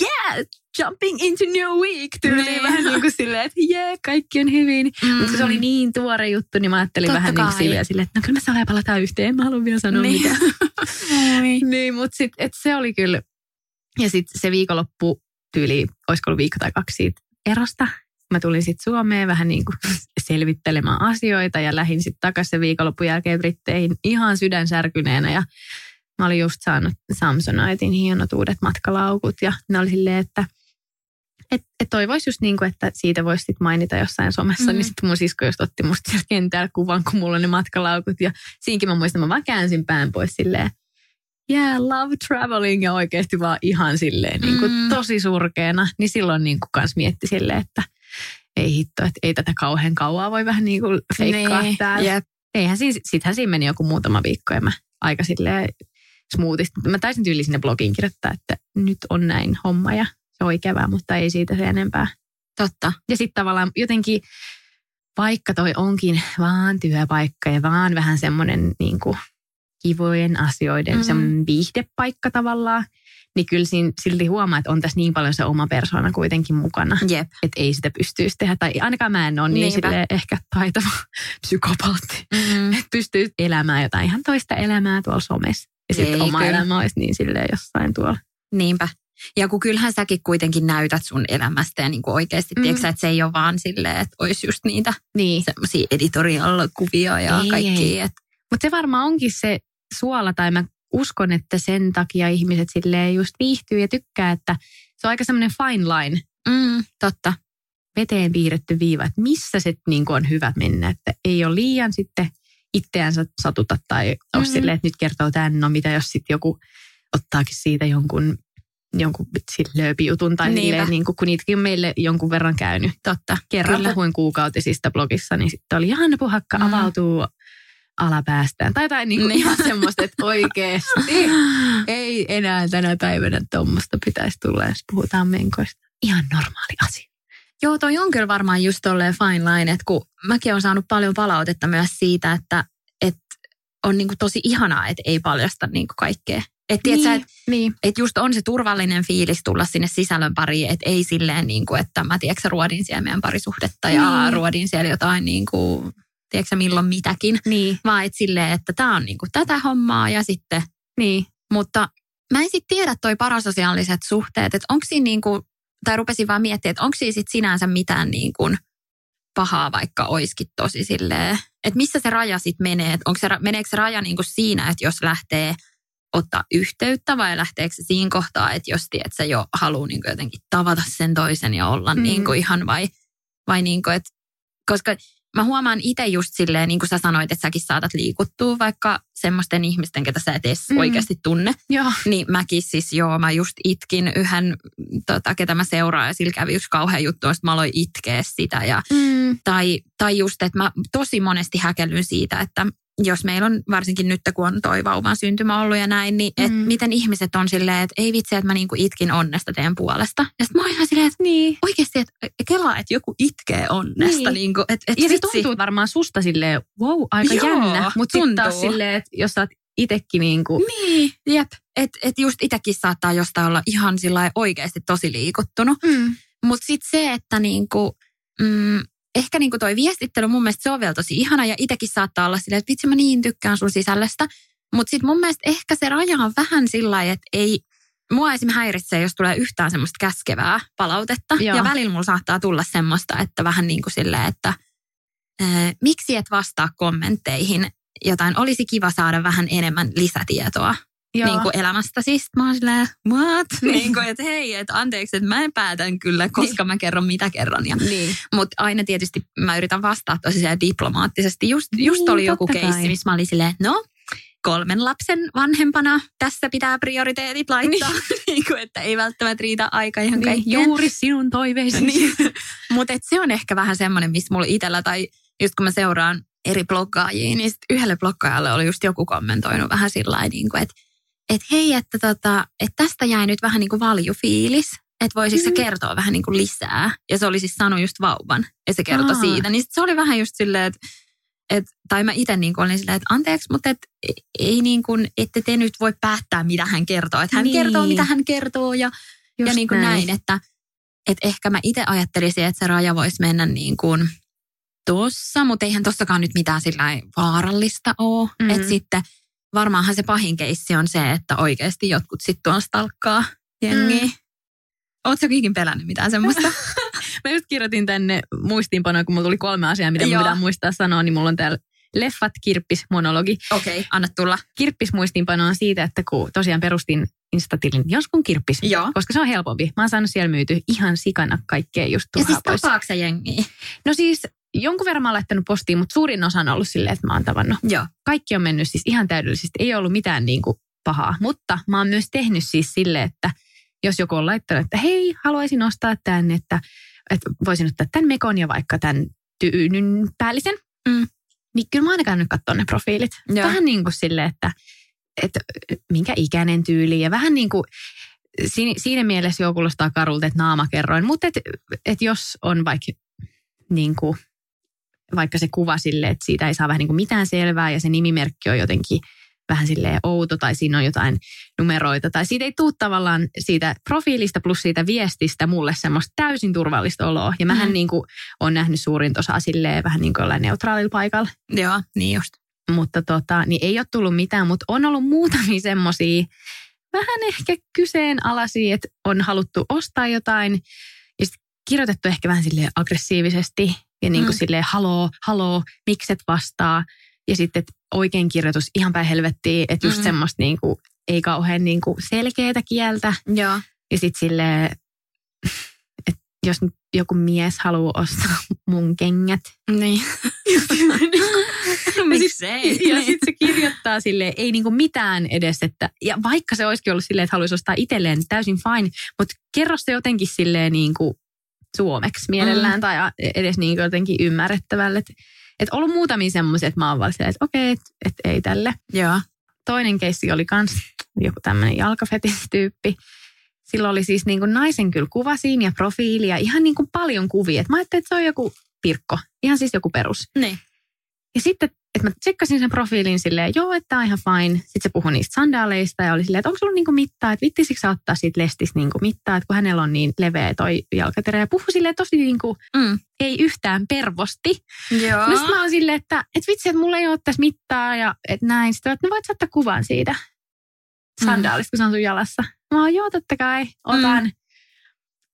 yeah, jumping into new week. Tyyli niin. vähän niin kuin silleen, että yeah, kaikki on hyvin. Mm. Mutta se oli niin tuore juttu, niin mä ajattelin Totta vähän kai. niin kuin silleen, silleen, että no kyllä me saa palata yhteen, mä haluan vielä sanoa niin. mitä. niin, mutta sitten se oli kyllä, ja sitten se viikonloppu tyyli, olisiko ollut viikko tai kaksi siitä erosta. Mä tulin sitten Suomeen vähän niin kuin selvittelemään asioita ja lähdin sitten takaisin se viikonlopun jälkeen Britteihin ihan sydänsärkyneenä ja Mä olin just saanut Samsonitein hienot uudet matkalaukut ja ne oli silleen, että et, et toivoisi just niin kuin, että siitä voisi sit mainita jossain somessa, mm. niin sitten mun sisko just otti musta siellä kentällä kuvan, kun mulla on ne matkalaukut. Ja siinkin mä muistan, mä vaan käänsin pään pois silleen, yeah, love traveling ja oikeasti vaan ihan silleen niin kuin mm. tosi surkeena. Niin silloin niin kuin kans mietti silleen, että ei hitto, että ei tätä kauhean kauaa voi vähän niin kuin feikkaa niin, täällä. Yep. Eihän siis, sittenhän siinä meni joku muutama viikko ja mä aika silleen smoothisti. Mä taisin tyyli sinne blogiin kirjoittaa, että nyt on näin homma ja se on ikävää, mutta ei siitä se enempää. Totta. Ja sitten tavallaan jotenkin, vaikka toi onkin vaan työpaikka ja vaan vähän semmoinen niin kuin kivojen asioiden mm. semmoinen viihdepaikka tavallaan, niin kyllä siinä silti huomaa, että on tässä niin paljon se oma persona kuitenkin mukana. Yep. Että ei sitä pystyisi tehdä. Tai ainakaan mä en ole niin sille ehkä taitava psykopaatti. Mm. Että pystyy elämään jotain ihan toista elämää tuolla somessa. Ja sitten oma kyllä. elämä olisi niin silleen jossain tuolla. Niinpä. Ja kun kyllähän säkin kuitenkin näytät sun elämästä ja niin kuin oikeasti, mm. tiedätkö, että se ei ole vaan silleen, että olisi just niitä niin. semmoisia editorial-kuvia ja kaikki. Mutta se varmaan onkin se suola, tai mä uskon, että sen takia ihmiset silleen just viihtyy ja tykkää, että se on aika semmoinen fine line. Mm, totta. Veteen piirretty viiva, että missä se niin on hyvä mennä, että ei ole liian sitten itseänsä satuta tai ole mm. silleen, että nyt kertoo tämän, no mitä jos sitten joku ottaakin siitä jonkun jonkun lööpijutun tai silleen, niin kuin, kun niitäkin on meille jonkun verran käynyt. Totta. Kerran Kyllä. puhuin kuukautisista blogissa, niin sitten oli Janne Puhakka mm. avautuu alapäästään. Tai jotain niin kuin niin. ihan semmoista, että oikeasti ei enää tänä päivänä tuommoista pitäisi tulla, jos puhutaan menkoista. Ihan normaali asia. Joo, toi on kyllä varmaan just tolleen fine line, että kun mäkin olen saanut paljon palautetta myös siitä, että, että on niin kuin tosi ihanaa, että ei paljasta niin kuin kaikkea. Että niin, et, niin. et just on se turvallinen fiilis tulla sinne sisällön pariin, että ei silleen niin kuin, että mä tiedätkö, ruodin siellä meidän parisuhdetta ja niin. ruodin siellä jotain niin kuin, tiedätkö milloin mitäkin. Niin. Vaan et silleen, että tämä on niin kuin tätä hommaa ja sitten, niin. Mutta mä en sitten tiedä toi parasosiaaliset suhteet, että onko siinä niin kuin, tai rupesin vaan miettimään, että onko siinä sit sinänsä mitään niin kuin pahaa, vaikka oiskin tosi silleen, että missä se raja sitten menee, että onko se, meneekö se raja niin kuin siinä, että jos lähtee – ottaa yhteyttä vai lähteekö se siinä kohtaa, että jos tiedät, että sä jo haluaa niin jotenkin tavata sen toisen ja olla mm. niin kuin ihan vai, vai niin kuin, että, koska mä huomaan itse just silleen, niin kuin sä sanoit, että säkin saatat liikuttua vaikka semmoisten ihmisten, ketä sä et edes mm. oikeasti tunne. Joo. Niin mäkin siis joo, mä just itkin yhden, tota, ketä mä seuraan ja sillä kävi yksi kauhean juttu, että mä aloin itkeä sitä. Ja, mm. tai, tai just, että mä tosi monesti häkellyn siitä, että jos meillä on varsinkin nyt, kun on toi vauvan syntymä ollut ja näin, niin et mm. miten ihmiset on silleen, että ei vitsi, että mä niinku itkin onnesta teidän puolesta. Ja sitten mä oon ihan silleen, että niin. oikeasti, että kelaa, että joku itkee onnesta. Niin. Niinku, et, et ja se tuntuu varmaan susta silleen, wow, aika Joo, jännä. Mutta sitten taas silleen, että jos sä oot itekin niinku... Niin, jep. Että et just itekin saattaa jostain olla ihan sillä oikeasti tosi liikuttunut. Mm. Mutta sitten se, että niinku, mm, ehkä niin kuin toi viestittely, mun mielestä se on vielä tosi ihana ja itsekin saattaa olla silleen, että vitsi mä niin tykkään sun sisällöstä. Mutta sitten mun mielestä ehkä se raja on vähän sillä että ei, mua esim. häiritsee, jos tulee yhtään semmoista käskevää palautetta. Joo. Ja välillä mulla saattaa tulla semmoista, että vähän niin kuin silleen, että ää, miksi et vastaa kommentteihin jotain, olisi kiva saada vähän enemmän lisätietoa niin kuin elämästä. Siis mä oon silleen, what? niin kuin, että hei, että anteeksi, että mä en päätän kyllä, koska niin. mä kerron mitä kerron. Ja, niin. Mutta aina tietysti mä yritän vastata tosi diplomaattisesti. Just, niin, just oli joku keissi, missä mä olin silleen, no kolmen lapsen vanhempana tässä pitää prioriteetit laittaa. Niin. niin kuin, että ei välttämättä riitä aika ihan niin, Juuri sinun toiveisi. niin. Mutta se on ehkä vähän semmoinen, missä mulla itsellä tai just kun mä seuraan eri bloggaajia, niin yhdelle bloggaajalle oli just joku kommentoinut vähän sillä niin kuin, että että hei, että, tota, että tästä jäi nyt vähän niin kuin valjufiilis, että voisiko mm. se kertoa vähän niin kuin lisää. Ja se oli siis sanonut just vauvan, ja se kertoi Aa. siitä. Niin se oli vähän just silleen, että et, tai mä itse niin olin silleen, että anteeksi, mutta et, ei niin kuin, ette te nyt voi päättää, mitä hän kertoo. Että hän niin. kertoo, mitä hän kertoo ja, ja niin kuin näin. näin, että et ehkä mä itse ajattelisin, että se raja voisi mennä niin kuin tuossa, mutta eihän tossakaan nyt mitään sillä vaarallista ole. Mm. Että sitten varmaanhan se pahin keissi on se, että oikeasti jotkut sitten tuon stalkkaa jengiä. Mm. Oletko ikin pelännyt mitään semmoista? Mä just kirjoitin tänne muistiinpanoja, kun mulla tuli kolme asiaa, mitä mun pitää muistaa sanoa, niin mulla on täällä leffat, kirppis, monologi. Okei, okay, anna tulla. Kirppis muistiinpano on siitä, että kun tosiaan perustin Instatilin joskun kirppis, Joo. koska se on helpompi. Mä oon saanut siellä myyty ihan sikana kaikkea just Ja siis tapaakse jengiä? No siis jonkun verran mä oon laittanut postiin, mutta suurin osa on ollut silleen, että mä oon tavannut. Joo. Kaikki on mennyt siis ihan täydellisesti. Ei ollut mitään niin kuin pahaa. Mutta mä oon myös tehnyt siis sille, että jos joku on laittanut, että hei, haluaisin ostaa tämän, että, että voisin ottaa tämän mekon ja vaikka tämän tyynyn päällisen, mm. niin kyllä mä aina käynyt katsoa ne profiilit. Joo. Vähän niin kuin sille, että, että minkä ikäinen tyyli ja vähän niin kuin siinä, mielessä jo kuulostaa karulta, että naama kerroin. Mutta et, et jos on vaikka, niin kuin, vaikka se kuva sille, että siitä ei saa vähän niin kuin mitään selvää ja se nimimerkki on jotenkin vähän silleen outo tai siinä on jotain numeroita. Tai siitä ei tule tavallaan siitä profiilista plus siitä viestistä mulle semmoista täysin turvallista oloa. Ja mähän mm. niin kuin on nähnyt suurin osa silleen vähän niin kuin jollain neutraalilla paikalla. Joo, niin just. Mutta tota, niin ei ole tullut mitään, mutta on ollut muutamia semmoisia vähän ehkä kyseenalaisia, että on haluttu ostaa jotain ja sitten kirjoitettu ehkä vähän sille aggressiivisesti ja niin kuin mm. silleen haloo, haloo, mikset vastaa. Ja sitten oikein kirjoitus ihan päin helvettiin, että just mm. semmoista niin kuin, ei kauhean niin kuin selkeätä kieltä. Joo. Ja sitten silleen, että jos joku mies haluaa ostaa mun kengät. Niin. Miksei? Ja sitten se kirjoittaa sille ei niinku mitään edes, että, ja vaikka se olisikin ollut silleen, että haluaisi ostaa itselleen, täysin fine, mutta kerro se jotenkin silleen niinku suomeksi mielellään mm. tai edes niinku jotenkin ymmärrettävälle. Että et ollut muutamia semmoisia, että mä oon että okei, että et ei tälle. Joo. Toinen keissi oli kans joku tämmöinen jalkafetistyyppi. Silloin oli siis niin kuin naisen kyllä kuva siinä ja profiili ja ihan niin kuin paljon kuvia. Et mä ajattelin, että se on joku Pirkko, ihan siis joku perus. Niin. Ja sitten, että mä tsekkasin sen profiilin silleen, joo, että on ihan fine. Sitten se puhui niistä sandaaleista ja oli silleen, että onko sulla niinku mittaa, että vittisikö sä ottaa siitä lestistä niinku mittaa, että kun hänellä on niin leveä toi jalkaterä. Ja puhui silleen tosi niinku, mm. ei yhtään pervosti. Joo. No mä oon silleen, että, että vitsi, että mulla ei ole tässä mittaa ja että näin. Sitten että no voit ottaa kuvan siitä sandaalista, mm. kun se on sun jalassa. Mä oon, joo, totta kai, otan. Mm.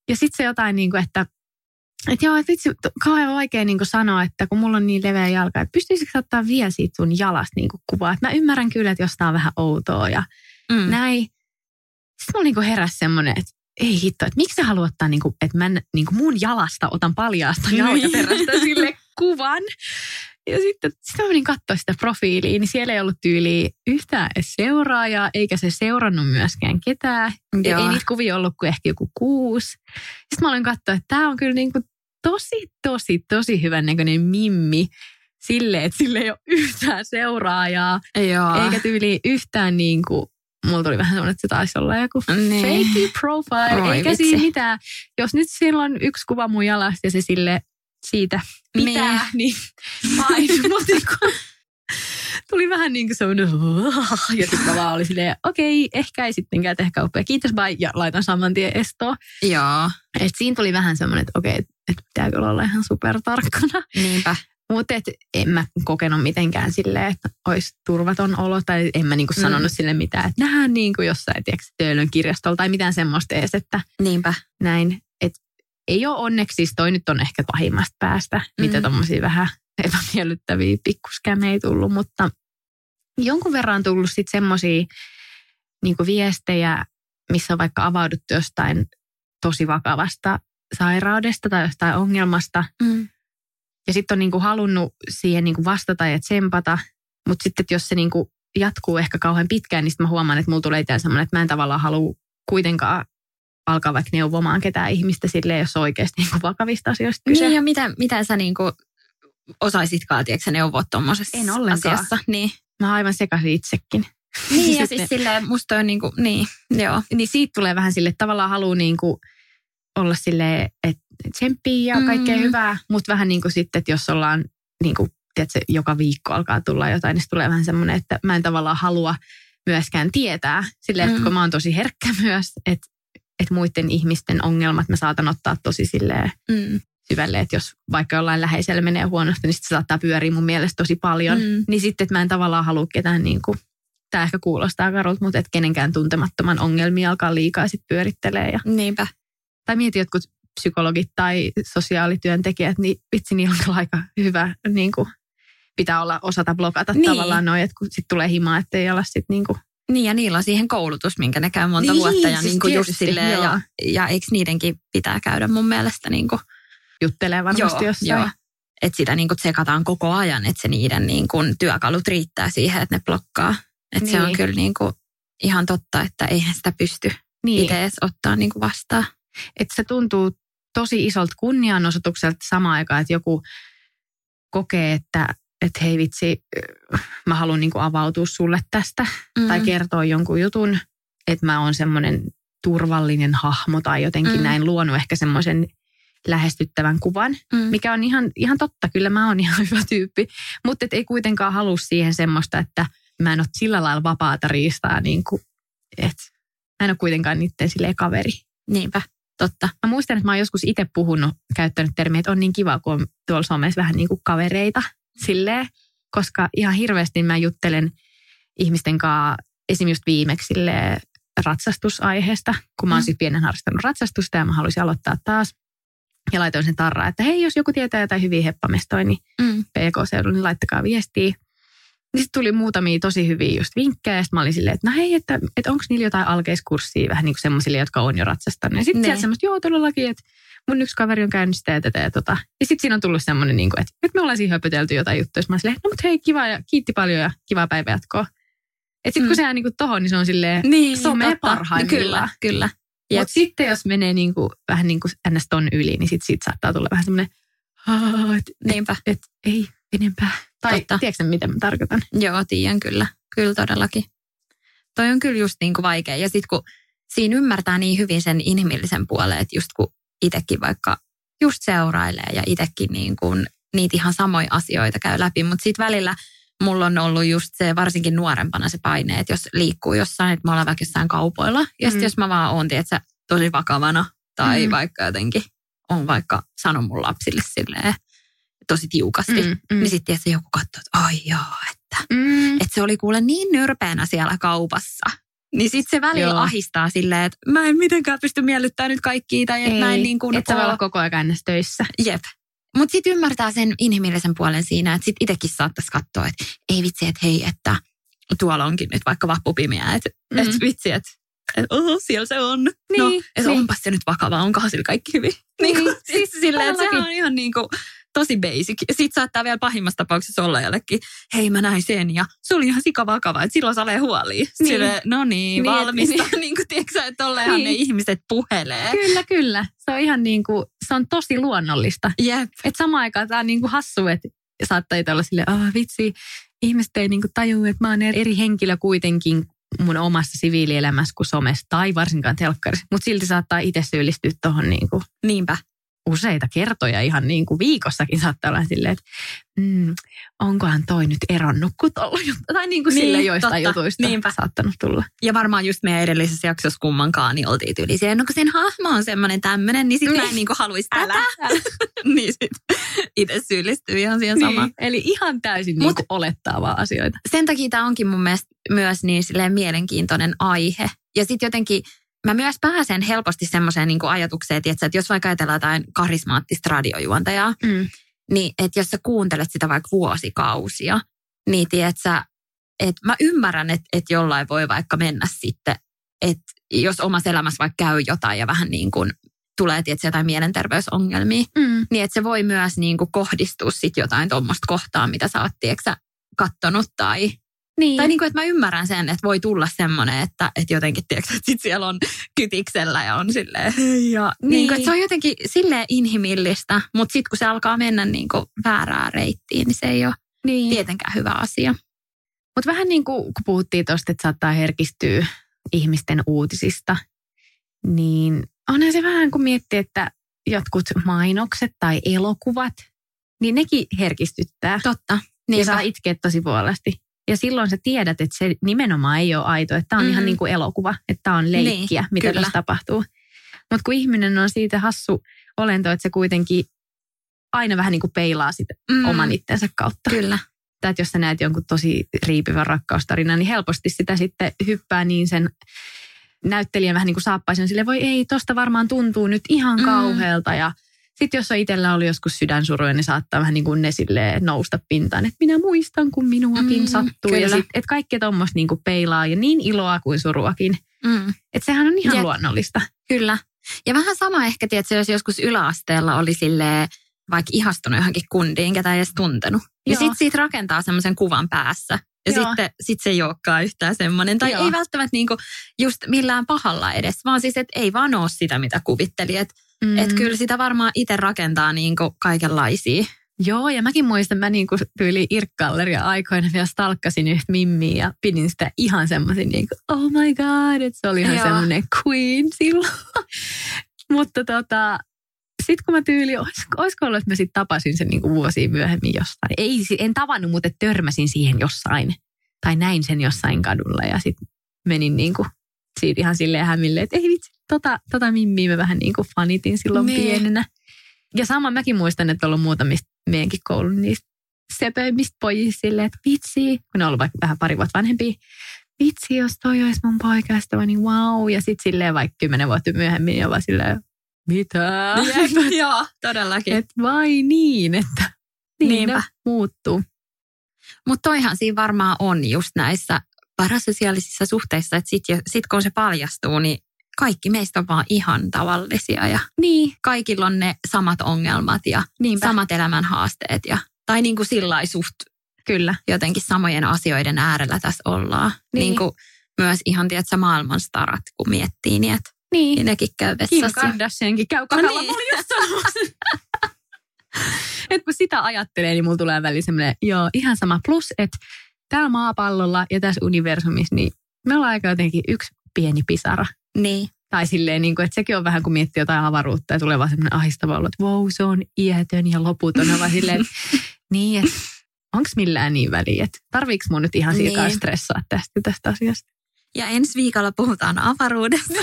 Ja sitten se jotain niin kuin, että että joo, että vitsi, kauhean vaikea niin sanoa, että kun mulla on niin leveä jalka, että pystyisikö ottaa vielä siitä sun jalasta niin kuvaa. Että mä ymmärrän kyllä, että jos tää on vähän outoa ja mm. näin. Sitten mulla niin heräsi semmoinen, että ei hitto, että miksi sä haluat ottaa, niin kuin, että mä niin kuin mun jalasta otan paljaasta niin. jalkaterästä sille kuvan. Ja sitten sitä menin katsoa sitä profiiliä, niin siellä ei ollut tyyliä yhtään seuraajaa, eikä se seurannut myöskään ketään. Joo. Ei niitä kuvia ollut kuin ehkä joku kuusi. Sitten mä olin katsoa, että tämä on kyllä niin kuin tosi, tosi, tosi hyvän näköinen mimmi sille, että sille ei ole yhtään seuraajaa. Joo. Eikä tyyli yhtään niin kuin, mulla tuli vähän sellainen, että se taisi olla joku niin. fake profile. Oi, eikä vitsi. siinä mitään. Jos nyt siellä on yksi kuva mun jalasta ja se sille siitä pitää, niin, niin mutta tuli vähän niin kuin semmoinen, ja sitten mä vaan oli silleen, okei, okay, ehkä ei sittenkään tehdä kauppaa, kiitos bye, ja laitan saman tien estoon. Joo. Et siinä tuli vähän semmoinen, että okei, okay, että pitää kyllä olla ihan supertarkkana. Niinpä. Mutta en mä kokenut mitenkään silleen, että olisi turvaton olo, tai en mä niinku sanonut mm. sille mitään, että nähdään niinku jossain, tiedätkö, Töölön kirjastolla tai mitään semmoista edes, että Niinpä. näin. Et ei ole onneksi, siis toi nyt on ehkä pahimmasta päästä, mm. mitä tommosia vähän epämiellyttäviä pikkuskämejä tullut, mutta jonkun verran on tullut sitten semmoisia niin viestejä, missä on vaikka avauduttu jostain tosi vakavasta sairaudesta tai jostain ongelmasta. Mm. Ja sitten on niin kuin halunnut siihen niin kuin vastata ja tsempata. Mutta sitten, jos se niin kuin jatkuu ehkä kauhean pitkään, niin sitten mä huomaan, että mulla tulee itse semmoinen, että mä en tavallaan halua kuitenkaan alkaa vaikka neuvomaan ketään ihmistä sille, jos on oikeasti niin kuin vakavista asioista kyse. Niin ja mitä, mitä sä niin kuin osaisitkaan, tiedätkö, neuvoa tuommoisessa En ollenkaan. asiassa. Niin. Mä oon aivan sekaisin itsekin. Niin ja siis silleen, musta on niin kuin, niin, joo. Niin siitä tulee vähän sille, tavallaan haluaa niin kuin olla sille että tsemppii ja kaikkea mm. hyvää, mutta vähän niin kuin sitten, että jos ollaan niin kuin, tiedätkö, joka viikko alkaa tulla jotain, niin tulee vähän semmoinen, että mä en tavallaan halua myöskään tietää. Silleen, että mm. kun mä oon tosi herkkä myös, että, että muiden ihmisten ongelmat mä saatan ottaa tosi silleen mm syvälle, että jos vaikka jollain läheisellä menee huonosti, niin sit se saattaa pyöriä mun mielestä tosi paljon. Mm. Niin sitten, että mä en tavallaan halua ketään niin kuin, tämä ehkä kuulostaa karulta, mutta että kenenkään tuntemattoman ongelmia alkaa liikaa sitten pyörittelee. Ja... Niinpä. Tai mieti jotkut psykologit tai sosiaalityöntekijät, niin vitsi, niin on aika hyvä niin kuin, pitää olla osata blokata niin. tavallaan noin, että kun sitten tulee himaa, ettei ala sitten niin kuin niin ja niillä on siihen koulutus, minkä ne käy monta niin, vuotta ja siis niin kuin just silleen, ja, ja eikö niidenkin pitää käydä mun mielestä niin kuin juttelee varmasti joo, jossain. Joo. Että sitä niin kuin tsekataan koko ajan, että se niiden niin kuin työkalut riittää siihen, että ne blokkaa. Että niin. se on niin. kyllä niin kuin ihan totta, että eihän sitä pysty niin. itse ottaa niin kuin vastaan. Että se tuntuu tosi isolta kunnianosoitukselta samaan aikaan, että joku kokee, että, että hei vitsi, mä haluan niin avautua sulle tästä mm. tai kertoa jonkun jutun, että mä oon semmoinen turvallinen hahmo tai jotenkin mm. näin luonut ehkä semmoisen lähestyttävän kuvan, mm. mikä on ihan, ihan totta. Kyllä mä oon ihan hyvä tyyppi, mutta ei kuitenkaan halua siihen semmoista, että mä en ole sillä lailla vapaata riistaa, niin kuin, että mä en ole kuitenkaan niiden silleen kaveri. Niinpä, totta. Mä muistan, että mä oon joskus itse puhunut, käyttänyt termiä, että on niin kiva, kun on tuolla somessa vähän niin kuin kavereita silleen, koska ihan hirveästi mä juttelen ihmisten kanssa esimerkiksi just viimeksi silleen, ratsastusaiheesta, kun mä oon mm. siis pienen harrastanut ratsastusta ja mä haluaisin aloittaa taas. Ja laitoin sen tarraa, että hei, jos joku tietää jotain hyviä heppamestoja, niin mm. PK-seudulla, niin laittakaa viestiä. Niin sitten tuli muutamia tosi hyviä just vinkkejä. Ja sitten mä olin silleen, että no hei, että, että onko niillä jotain alkeiskurssia vähän niin kuin semmoisille, jotka on jo ratsastanut. Ja sitten sieltä semmoista, joo todellakin, että mun yksi kaveri on käynyt sitä ja tätä ja tota. Ja sitten siinä on tullut semmoinen, niin kuin, että nyt me ollaan siinä höpötelty jotain juttuja. Mä silleen, no mutta hei, kiva ja kiitti paljon ja kiva päivä jatkoa. Että sitten mm. kun se jää niinku tohon, niin se on silleen niin, some parhaimmillaan. Kyllä, kyllä. Mutta sitten jos menee niinku, vähän niin kuin ns. ton yli, niin sitten siitä saattaa tulla vähän semmoinen, että. Et, et, ei enempää. Tai Totta. tiedätkö mitä mä tarkoitan? Joo, tiedän kyllä. Kyllä todellakin. Toi on kyllä just niin kuin vaikea. Ja sitten kun siinä ymmärtää niin hyvin sen inhimillisen puolen, että just kun itsekin vaikka just seurailee ja itsekin niin kuin niitä ihan samoja asioita käy läpi, mutta sitten välillä – mulla on ollut just se varsinkin nuorempana se paine, että jos liikkuu jossain, että me ollaan vaikka jossain kaupoilla. Ja mm. jos mä vaan oon, tiedätkö, tosi vakavana tai mm. vaikka jotenkin on vaikka sanon mun lapsille silleen tosi tiukasti, mm, mm. niin sitten joku katsoo, että ai joo, että, mm. että se oli kuule niin nyrpeänä siellä kaupassa. Niin sitten se välillä Joo. ahistaa silleen, että mä en mitenkään pysty miellyttämään nyt kaikkia tai että mä en niin kuin... Että olla koko ajan töissä. Jep. Mutta sitten ymmärtää sen inhimillisen puolen siinä, että sitten itsekin saattaisi katsoa, että ei vitsi, että hei, että tuolla onkin nyt vaikka vappupimiä, että mm-hmm. et vitsi, että et, oh, siellä se on. Niin, no, että niin. onpas se nyt vakavaa, onkohan sillä kaikki hyvin. Niin, niin siis silleen, että sehän on ihan niin kuin, tosi basic. Sitten saattaa vielä pahimmassa tapauksessa olla jollekin, hei mä näin sen ja se oli ihan sika vakava, että silloin salee huoliin. Niin. Sille, no niin, niin valmista. Niin, niin kuin tiedätkö että tolleenhan niin. ne ihmiset puhelee. Kyllä, kyllä. Se on ihan niin kuin, se on tosi luonnollista. Jep. Että samaan aikaan tämä on niin kuin hassu, että saattaa olla sille, ah vitsi, ihmiset ei niin kuin tajua, että mä oon eri henkilö kuitenkin mun omassa siviilielämässä kuin somessa tai varsinkaan telkkarissa. Mutta silti saattaa itse syyllistyä tuohon niin kuin. Niinpä useita kertoja ihan niin kuin viikossakin saattaa olla silleen, että mm, onkohan toi nyt eronnut kuin Tai niin kuin niin, sille joistain totta. jutuista Niinpä. saattanut tulla. Ja varmaan just meidän edellisessä jaksossa kummankaan niin oltiin tyyli siihen, no kun sen hahmo on semmoinen tämmöinen, niin sitten niin. mä en niin kuin haluaisi tätä. Älä, älä. niin sitten itse syyllistyy ihan siihen niin. samaan. Eli ihan täysin Mut, niin olettaa vaan asioita. Sen takia tämä onkin mun mielestä myös niin silleen mielenkiintoinen aihe. Ja sitten jotenkin mä myös pääsen helposti semmoiseen niin ajatukseen, että, että jos vaikka ajatellaan jotain karismaattista radiojuontajaa, mm. niin että jos sä kuuntelet sitä vaikka vuosikausia, niin tiedätkö, että mä ymmärrän, että, että jollain voi vaikka mennä sitten, että jos omassa elämässä vaikka käy jotain ja vähän niin kuin tulee tietysti jotain mielenterveysongelmia, mm. niin että se voi myös niin kuin kohdistua sitten jotain tuommoista kohtaa, mitä sä oot tiedätkö, kattonut tai niin. Tai niin kuin, että mä ymmärrän sen, että voi tulla semmoinen, että, että jotenkin, tiedätkö, että sit siellä on kytiksellä ja on silleen, ja niin. Niin kuin, että se on jotenkin silleen inhimillistä, mutta sitten kun se alkaa mennä niin kuin väärää reittiin, niin se ei ole niin. tietenkään hyvä asia. Mutta vähän niin kuin kun puhuttiin tuosta, että saattaa herkistyä ihmisten uutisista, niin onhan se vähän kuin miettiä, että jotkut mainokset tai elokuvat, niin nekin herkistyttää. Totta. Niin ja saa itkeä tosi puolesti. Ja silloin sä tiedät, että se nimenomaan ei ole aito, että tämä on mm. ihan niin kuin elokuva, että tämä on leikkiä, niin, mitä kyllä. tässä tapahtuu. Mutta kun ihminen on siitä hassu olento, että se kuitenkin aina vähän niin kuin peilaa sitä mm. oman itsensä kautta. Kyllä. Tai että jos sä näet jonkun tosi riipivän rakkaustarinan, niin helposti sitä sitten hyppää niin sen näyttelijän vähän niin kuin saappaisen sille, voi ei, tosta varmaan tuntuu nyt ihan mm. kauhealta ja sitten jos on itsellä oli joskus sydänsuruja, niin saattaa vähän niin kuin ne nousta pintaan, että minä muistan, kun minuakin mm, sattuu. Kyllä. Ja sitten, että kaikkea tuommoista niin peilaa ja niin iloa kuin suruakin. Mm. Että sehän on ihan ja, luonnollista. Kyllä. Ja vähän sama ehkä, tietysti, jos joskus yläasteella oli sille vaikka ihastunut johonkin kundiin, ketä ei edes tuntenut. Ja sitten siitä rakentaa semmoisen kuvan päässä. Ja Joo. sitten sit se ei olekaan yhtään semmoinen. Tai Joo. ei välttämättä niinku just millään pahalla edes, vaan siis, että ei vaan ole sitä, mitä kuvitteli. Että mm. et kyllä sitä varmaan itse rakentaa niinku kaikenlaisia. Joo, ja mäkin muistan, mä niinku tyyli Irkkalleria aikoina vielä stalkkasin yhtä mimmiä ja pidin sitä ihan semmoisin niinku, oh my god, että se oli ihan semmoinen queen silloin. Mutta tota, sitten kun mä tyyli, olisiko, olisiko ollut, että mä sitten tapasin sen niinku vuosia myöhemmin jostain. Ei, en tavannut, mutta törmäsin siihen jossain. Tai näin sen jossain kadulla ja sitten menin niinku siitä ihan silleen hämille, että ei vitsi, tota, tota mimmiä mä vähän niinku fanitin silloin nee. pienenä. Ja sama mäkin muistan, että on ollut muutamista meidänkin koulun niistä sepöimmistä pojista silleen, että vitsi, kun ne on ollut vaikka vähän pari vuotta vanhempia, vitsi, jos toi olisi mun poikaystävä, niin wow. Ja sitten silleen vaikka kymmenen vuotta myöhemmin ja vaan silleen, mitä? Joo, todellakin. Et vai niin, että niin Niinpä. muuttuu. Mutta toihan siinä varmaan on just näissä parasosiaalisissa suhteissa, että sitten sit kun se paljastuu, niin kaikki meistä on vaan ihan tavallisia ja niin. kaikilla on ne samat ongelmat ja Niinpä. samat elämän haasteet. Ja, tai niin kuin sillä suht Kyllä. jotenkin samojen asioiden äärellä tässä ollaan. Niin, niin kuin myös ihan, tiedätkö, maailmanstarat, kun miettii, niin että niin. niin nekin käy vessassa. Kim Kardashiankin käy kakalla. No niin. Just että kun sitä ajattelee, niin mulla tulee väliin semmoinen, joo, ihan sama. Plus, että täällä maapallolla ja tässä universumissa, niin me ollaan aika jotenkin yksi pieni pisara. Niin. Tai silleen, niin kuin, että sekin on vähän kuin miettii jotain avaruutta ja tulee vaan semmoinen ahistava olo, että wow, se on iätön ja loputon. vaan silleen, että niin, että onko millään niin väliä, että tarviiko mun nyt ihan silkaa niin. stressaa tästä, tästä asiasta. Ja ensi viikolla puhutaan avaruudesta.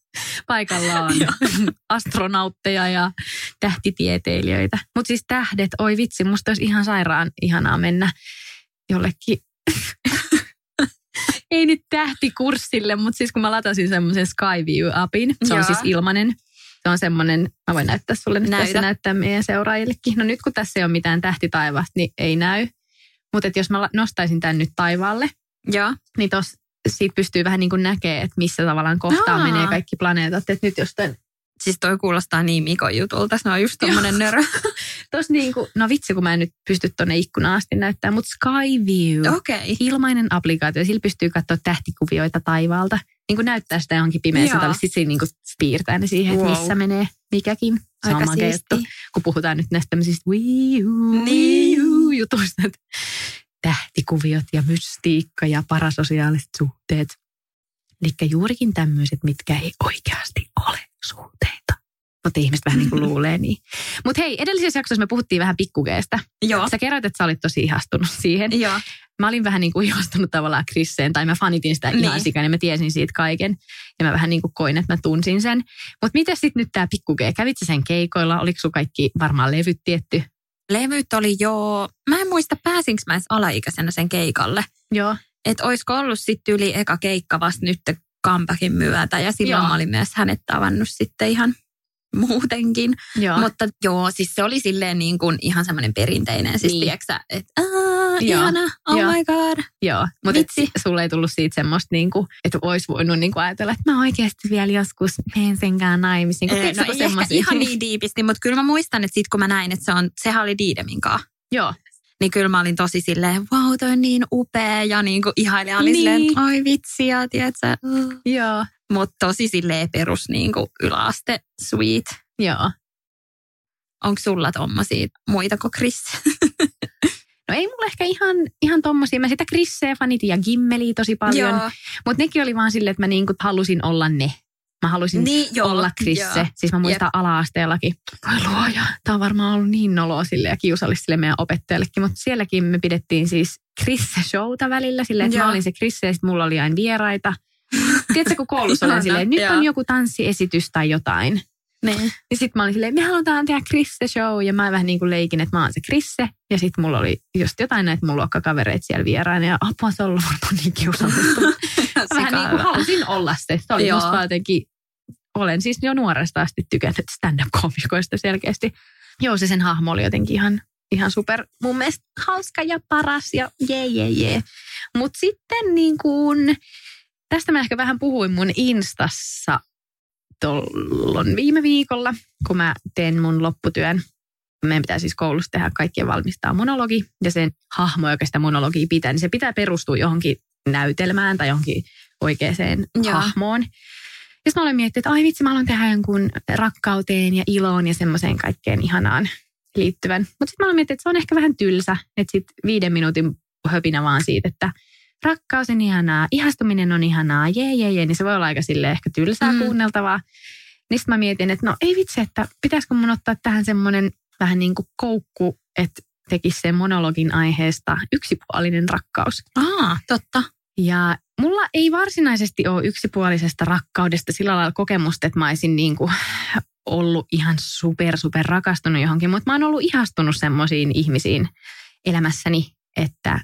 Paikalla on astronautteja ja tähtitieteilijöitä. Mutta siis tähdet, oi vitsi, musta olisi ihan sairaan ihanaa mennä jollekin ei nyt tähtikurssille, mutta siis kun mä latasin semmoisen Skyview-apin, se on Joo. siis ilmainen. Se on semmoinen, mä voin näyttää sulle nyt tässä näyttää meidän seuraajillekin. No nyt kun tässä ei ole mitään tähtitaivasta, niin ei näy. Mutta jos mä nostaisin tämän nyt taivaalle, Joo. niin tos, siitä pystyy vähän niin kuin näkee, että missä tavallaan kohtaa menee kaikki planeetat. Että nyt jostain Siis toi kuulostaa niin Mikon jutulta, se on just tommonen nörö. Tos niinku, no vitsi kun mä en nyt pysty tonne ikkunaan asti näyttää, mutta Skyview, okay. ilmainen applikaatio, sillä pystyy katsoa tähtikuvioita taivaalta. Niin kuin näyttää sitä johonkin pimeässä, tai sitten niin piirtää ne siihen, että wow. missä menee mikäkin. Se Aika on juttu, kun puhutaan nyt näistä tämmöisistä niin. jutuista, että tähtikuviot ja mystiikka ja parasosiaaliset suhteet. Eli juurikin tämmöiset, mitkä ei oikeasti ole suhteita. Mutta ihmiset vähän niin kuin luulee niin. Mutta hei, edellisessä jaksossa me puhuttiin vähän pikkugeesta. Joo. Sä kerroit, että sä olit tosi ihastunut siihen. Joo. Mä olin vähän niin kuin ihastunut tavallaan Krisseen, tai mä fanitin sitä niin. ihan sikään, ja mä tiesin siitä kaiken. Ja mä vähän niin kuin koin, että mä tunsin sen. Mutta miten sitten nyt tämä pikkuge? Kävitsä sen keikoilla? Oliko sun kaikki varmaan levyt tietty? Levyt oli jo, mä en muista pääsinkö mä edes alaikäisenä sen keikalle. Joo. Että olisiko ollut sitten yli eka keikka vasta nyt comebackin myötä. Ja silloin joo. mä olin myös hänet tavannut sitten ihan muutenkin. Joo. Mutta joo, siis se oli silleen niin kuin ihan semmoinen perinteinen. Siis niin. tiedätkö että ihana, oh joo. my god. Joo, mutta sulle ei tullut siitä semmoista, niin kuin, että olisi voinut niin kuin ajatella, että mä oikeasti vielä joskus menen senkään naimisiin. Niin no ei ehkä ihan niin diipisti, mutta kyllä mä muistan, että sitten kun mä näin, että se on, sehän oli Diidemin kanssa. Joo. Niin kyllä mä olin tosi silleen, wow, toi on niin upea ja niin kuin ihailin. Olin niin. silleen, oi vitsiä, tiedätkö? Joo. Mutta tosi silleen perus niin kuin yläaste sweet. Joo. Onko sulla tommosia muita kuin Chris? No ei mulla ehkä ihan, ihan tommosia. Mä sitä Chrisseä fanitin ja Gimmeliä tosi paljon. Mutta nekin oli vaan silleen, että mä niinku halusin olla ne. Mä halusin niin, joo, olla Krisse. Joo. Siis mä muistan Jep. ala-asteellakin. Voi luoja. Tää on varmaan ollut niin noloa sille ja kiusallista sille meidän opettajallekin. Mutta sielläkin me pidettiin siis Krisse-showta välillä. Silleen, että mä olin se Krisse ja mulla oli aina vieraita. Tiedätkö, kun koulussa olen silleen, nyt on joku tanssiesitys tai jotain. Niin. Ja sitten mä olin silleen, me halutaan tehdä Krisse-show. Ja mä vähän niin kuin leikin, että mä oon se Krisse. Ja sitten mulla oli just jotain näitä mun luokkakavereita siellä vieraina. Ja apua, se on ollut varmaan niin kiusallista. vähän niin kuin halusin olla se. Se oli musta jotenkin, olen siis jo nuoresta asti tykännyt stand-up-komikoista selkeästi. Joo, se sen hahmo oli jotenkin ihan, ihan super, mun mielestä hauska ja paras ja jee, jee, jee. Mutta sitten niin kuin, tästä mä ehkä vähän puhuin mun Instassa tuolloin viime viikolla, kun mä teen mun lopputyön meidän pitää siis koulussa tehdä kaikkien valmistaa monologi, ja sen hahmo, joka sitä monologia pitää, niin se pitää perustua johonkin näytelmään tai johonkin oikeaan hahmoon. Ja sitten mä olen miettinyt, että ai vitsi, mä haluan tehdä jonkun rakkauteen ja iloon ja semmoiseen kaikkeen ihanaan liittyvän. Mutta sitten mä olen miettinyt, että se on ehkä vähän tylsä, että sitten viiden minuutin höpinä vaan siitä, että rakkaus on ihanaa, ihastuminen on ihanaa, jee, jee, jee, niin se voi olla aika sille ehkä tylsää mm. kuunneltavaa. Niin sitten mä mietin, että no ei vitsi, että pitäisikö mun ottaa tähän semmoinen vähän niin kuin koukku, että tekisi sen monologin aiheesta yksipuolinen rakkaus. Aa, totta. Ja mulla ei varsinaisesti ole yksipuolisesta rakkaudesta sillä lailla kokemusta, että mä olisin niin kuin ollut ihan super, super rakastunut johonkin, mutta mä oon ollut ihastunut semmoisiin ihmisiin elämässäni, että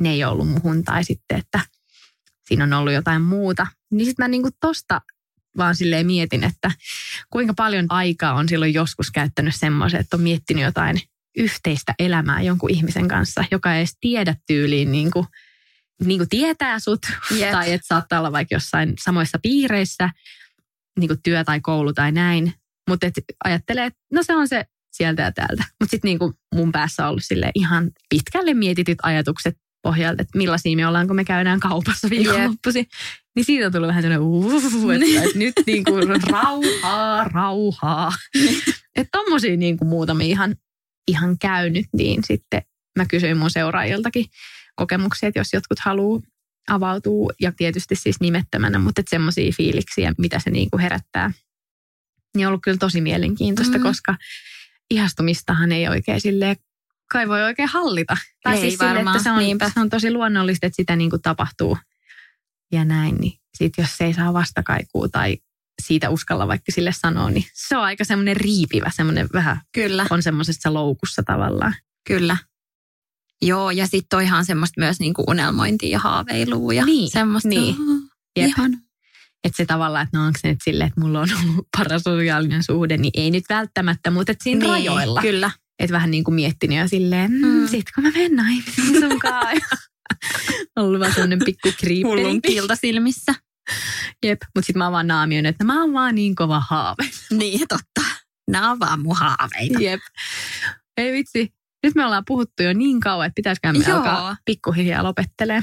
ne ei ollut muhun tai sitten, että siinä on ollut jotain muuta. Niin sitten mä niin kuin tosta vaan silleen mietin, että kuinka paljon aikaa on silloin joskus käyttänyt semmoisen, että on miettinyt jotain yhteistä elämää jonkun ihmisen kanssa, joka ei edes tiedä tyyliin niin kuin, niin kuin tietää sut, yep. tai että saattaa olla vaikka jossain samoissa piireissä, niin kuin työ tai koulu tai näin, mutta ajattelee, että no se on se sieltä ja täältä. Mutta sitten niin mun päässä on ollut sille ihan pitkälle mietityt ajatukset pohjalta, että millaisia me ollaan, kun me käydään kaupassa viikonloppuisin. Yep. Niin siitä on tullut vähän sellainen, uh, että, että nyt niin kuin rauhaa, rauhaa. että tommosia niin kuin muutamia ihan, ihan käynyt, niin sitten mä kysyin mun seuraajiltakin kokemuksia, että jos jotkut haluaa avautuu ja tietysti siis nimettömänä, mutta semmoisia fiiliksiä, mitä se niin kuin herättää. Niin on ollut kyllä tosi mielenkiintoista, mm. koska ihastumistahan ei oikein silleen, kai voi oikein hallita. Tai ei siis sille, että se on, se on tosi luonnollista, että sitä niin kuin tapahtuu ja näin. Niin sit jos se ei saa vastakaikua tai siitä uskalla vaikka sille sanoa, niin se on aika semmoinen riipivä, semmoinen vähän Kyllä. on semmoisessa loukussa tavallaan. Kyllä. Joo, ja sitten toihan semmoista myös niinku unelmointia ja haaveilua ja niin, semmoista. Niin. Jep. Ihan. Että se tavallaan, että no onko se nyt silleen, että mulla on ollut parasosiaalinen suhde, niin ei nyt välttämättä, mutta että siinä niin, rajoilla. Kyllä. Että vähän niin kuin miettinyt jo silleen, mm, mm. sit kun mä menen naimisiin sunkaan. ollut vaan sellainen pikku kriippeli. Hullun kilta silmissä. Jep, mutta sitten mä oon vaan naamioin, että mä oon vaan niin kova haave. niin, totta. Nämä on vaan mun haaveita. Jep. Ei vitsi, nyt me ollaan puhuttu jo niin kauan, että pitäisikö me Joo. alkaa pikkuhiljaa lopettelee.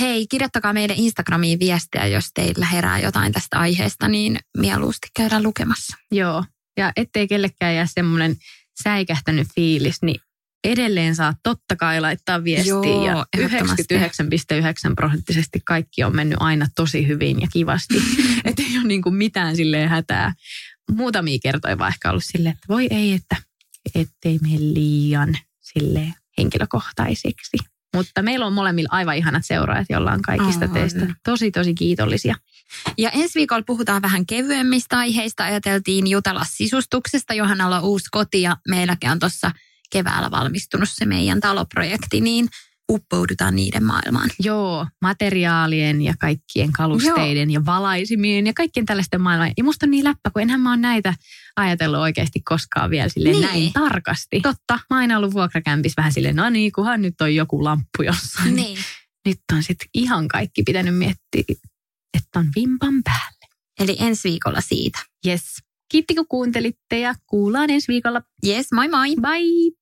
Hei, kirjoittakaa meidän Instagramiin viestiä, jos teillä herää jotain tästä aiheesta, niin mieluusti käydään lukemassa. Joo, ja ettei kellekään jää semmoinen säikähtänyt fiilis, niin edelleen saa totta kai laittaa viestiä. Joo, ja 99,9 prosenttisesti kaikki on mennyt aina tosi hyvin ja kivasti. että ei ole niin kuin mitään silleen hätää. Muutamia kertoja vaan ehkä ollut silleen, että voi ei, että ettei mene liian sille henkilökohtaiseksi. Mutta meillä on molemmilla aivan ihanat seuraajat, joilla on kaikista Oho. teistä tosi, tosi kiitollisia. Ja ensi viikolla puhutaan vähän kevyemmistä aiheista. Ajateltiin jutella sisustuksesta. Johannalla on uusi koti ja meilläkin on tuossa keväällä valmistunut se meidän taloprojekti, niin uppoudutaan niiden maailmaan. Joo, materiaalien ja kaikkien kalusteiden Joo. ja valaisimien ja kaikkien tällaisten maailmaan. Ja musta on niin läppä, kun enhän mä oon näitä ajatellut oikeasti koskaan vielä silleen niin. näin tarkasti. Totta. Mä oon aina ollut vuokrakämpissä vähän silleen, no niin, kunhan nyt on joku lamppu jossain. Niin. Nyt on sitten ihan kaikki pitänyt miettiä, että on vimpan päälle. Eli ensi viikolla siitä. Yes. Kiitti kun kuuntelitte ja kuullaan ensi viikolla. Yes, moi moi. Bye.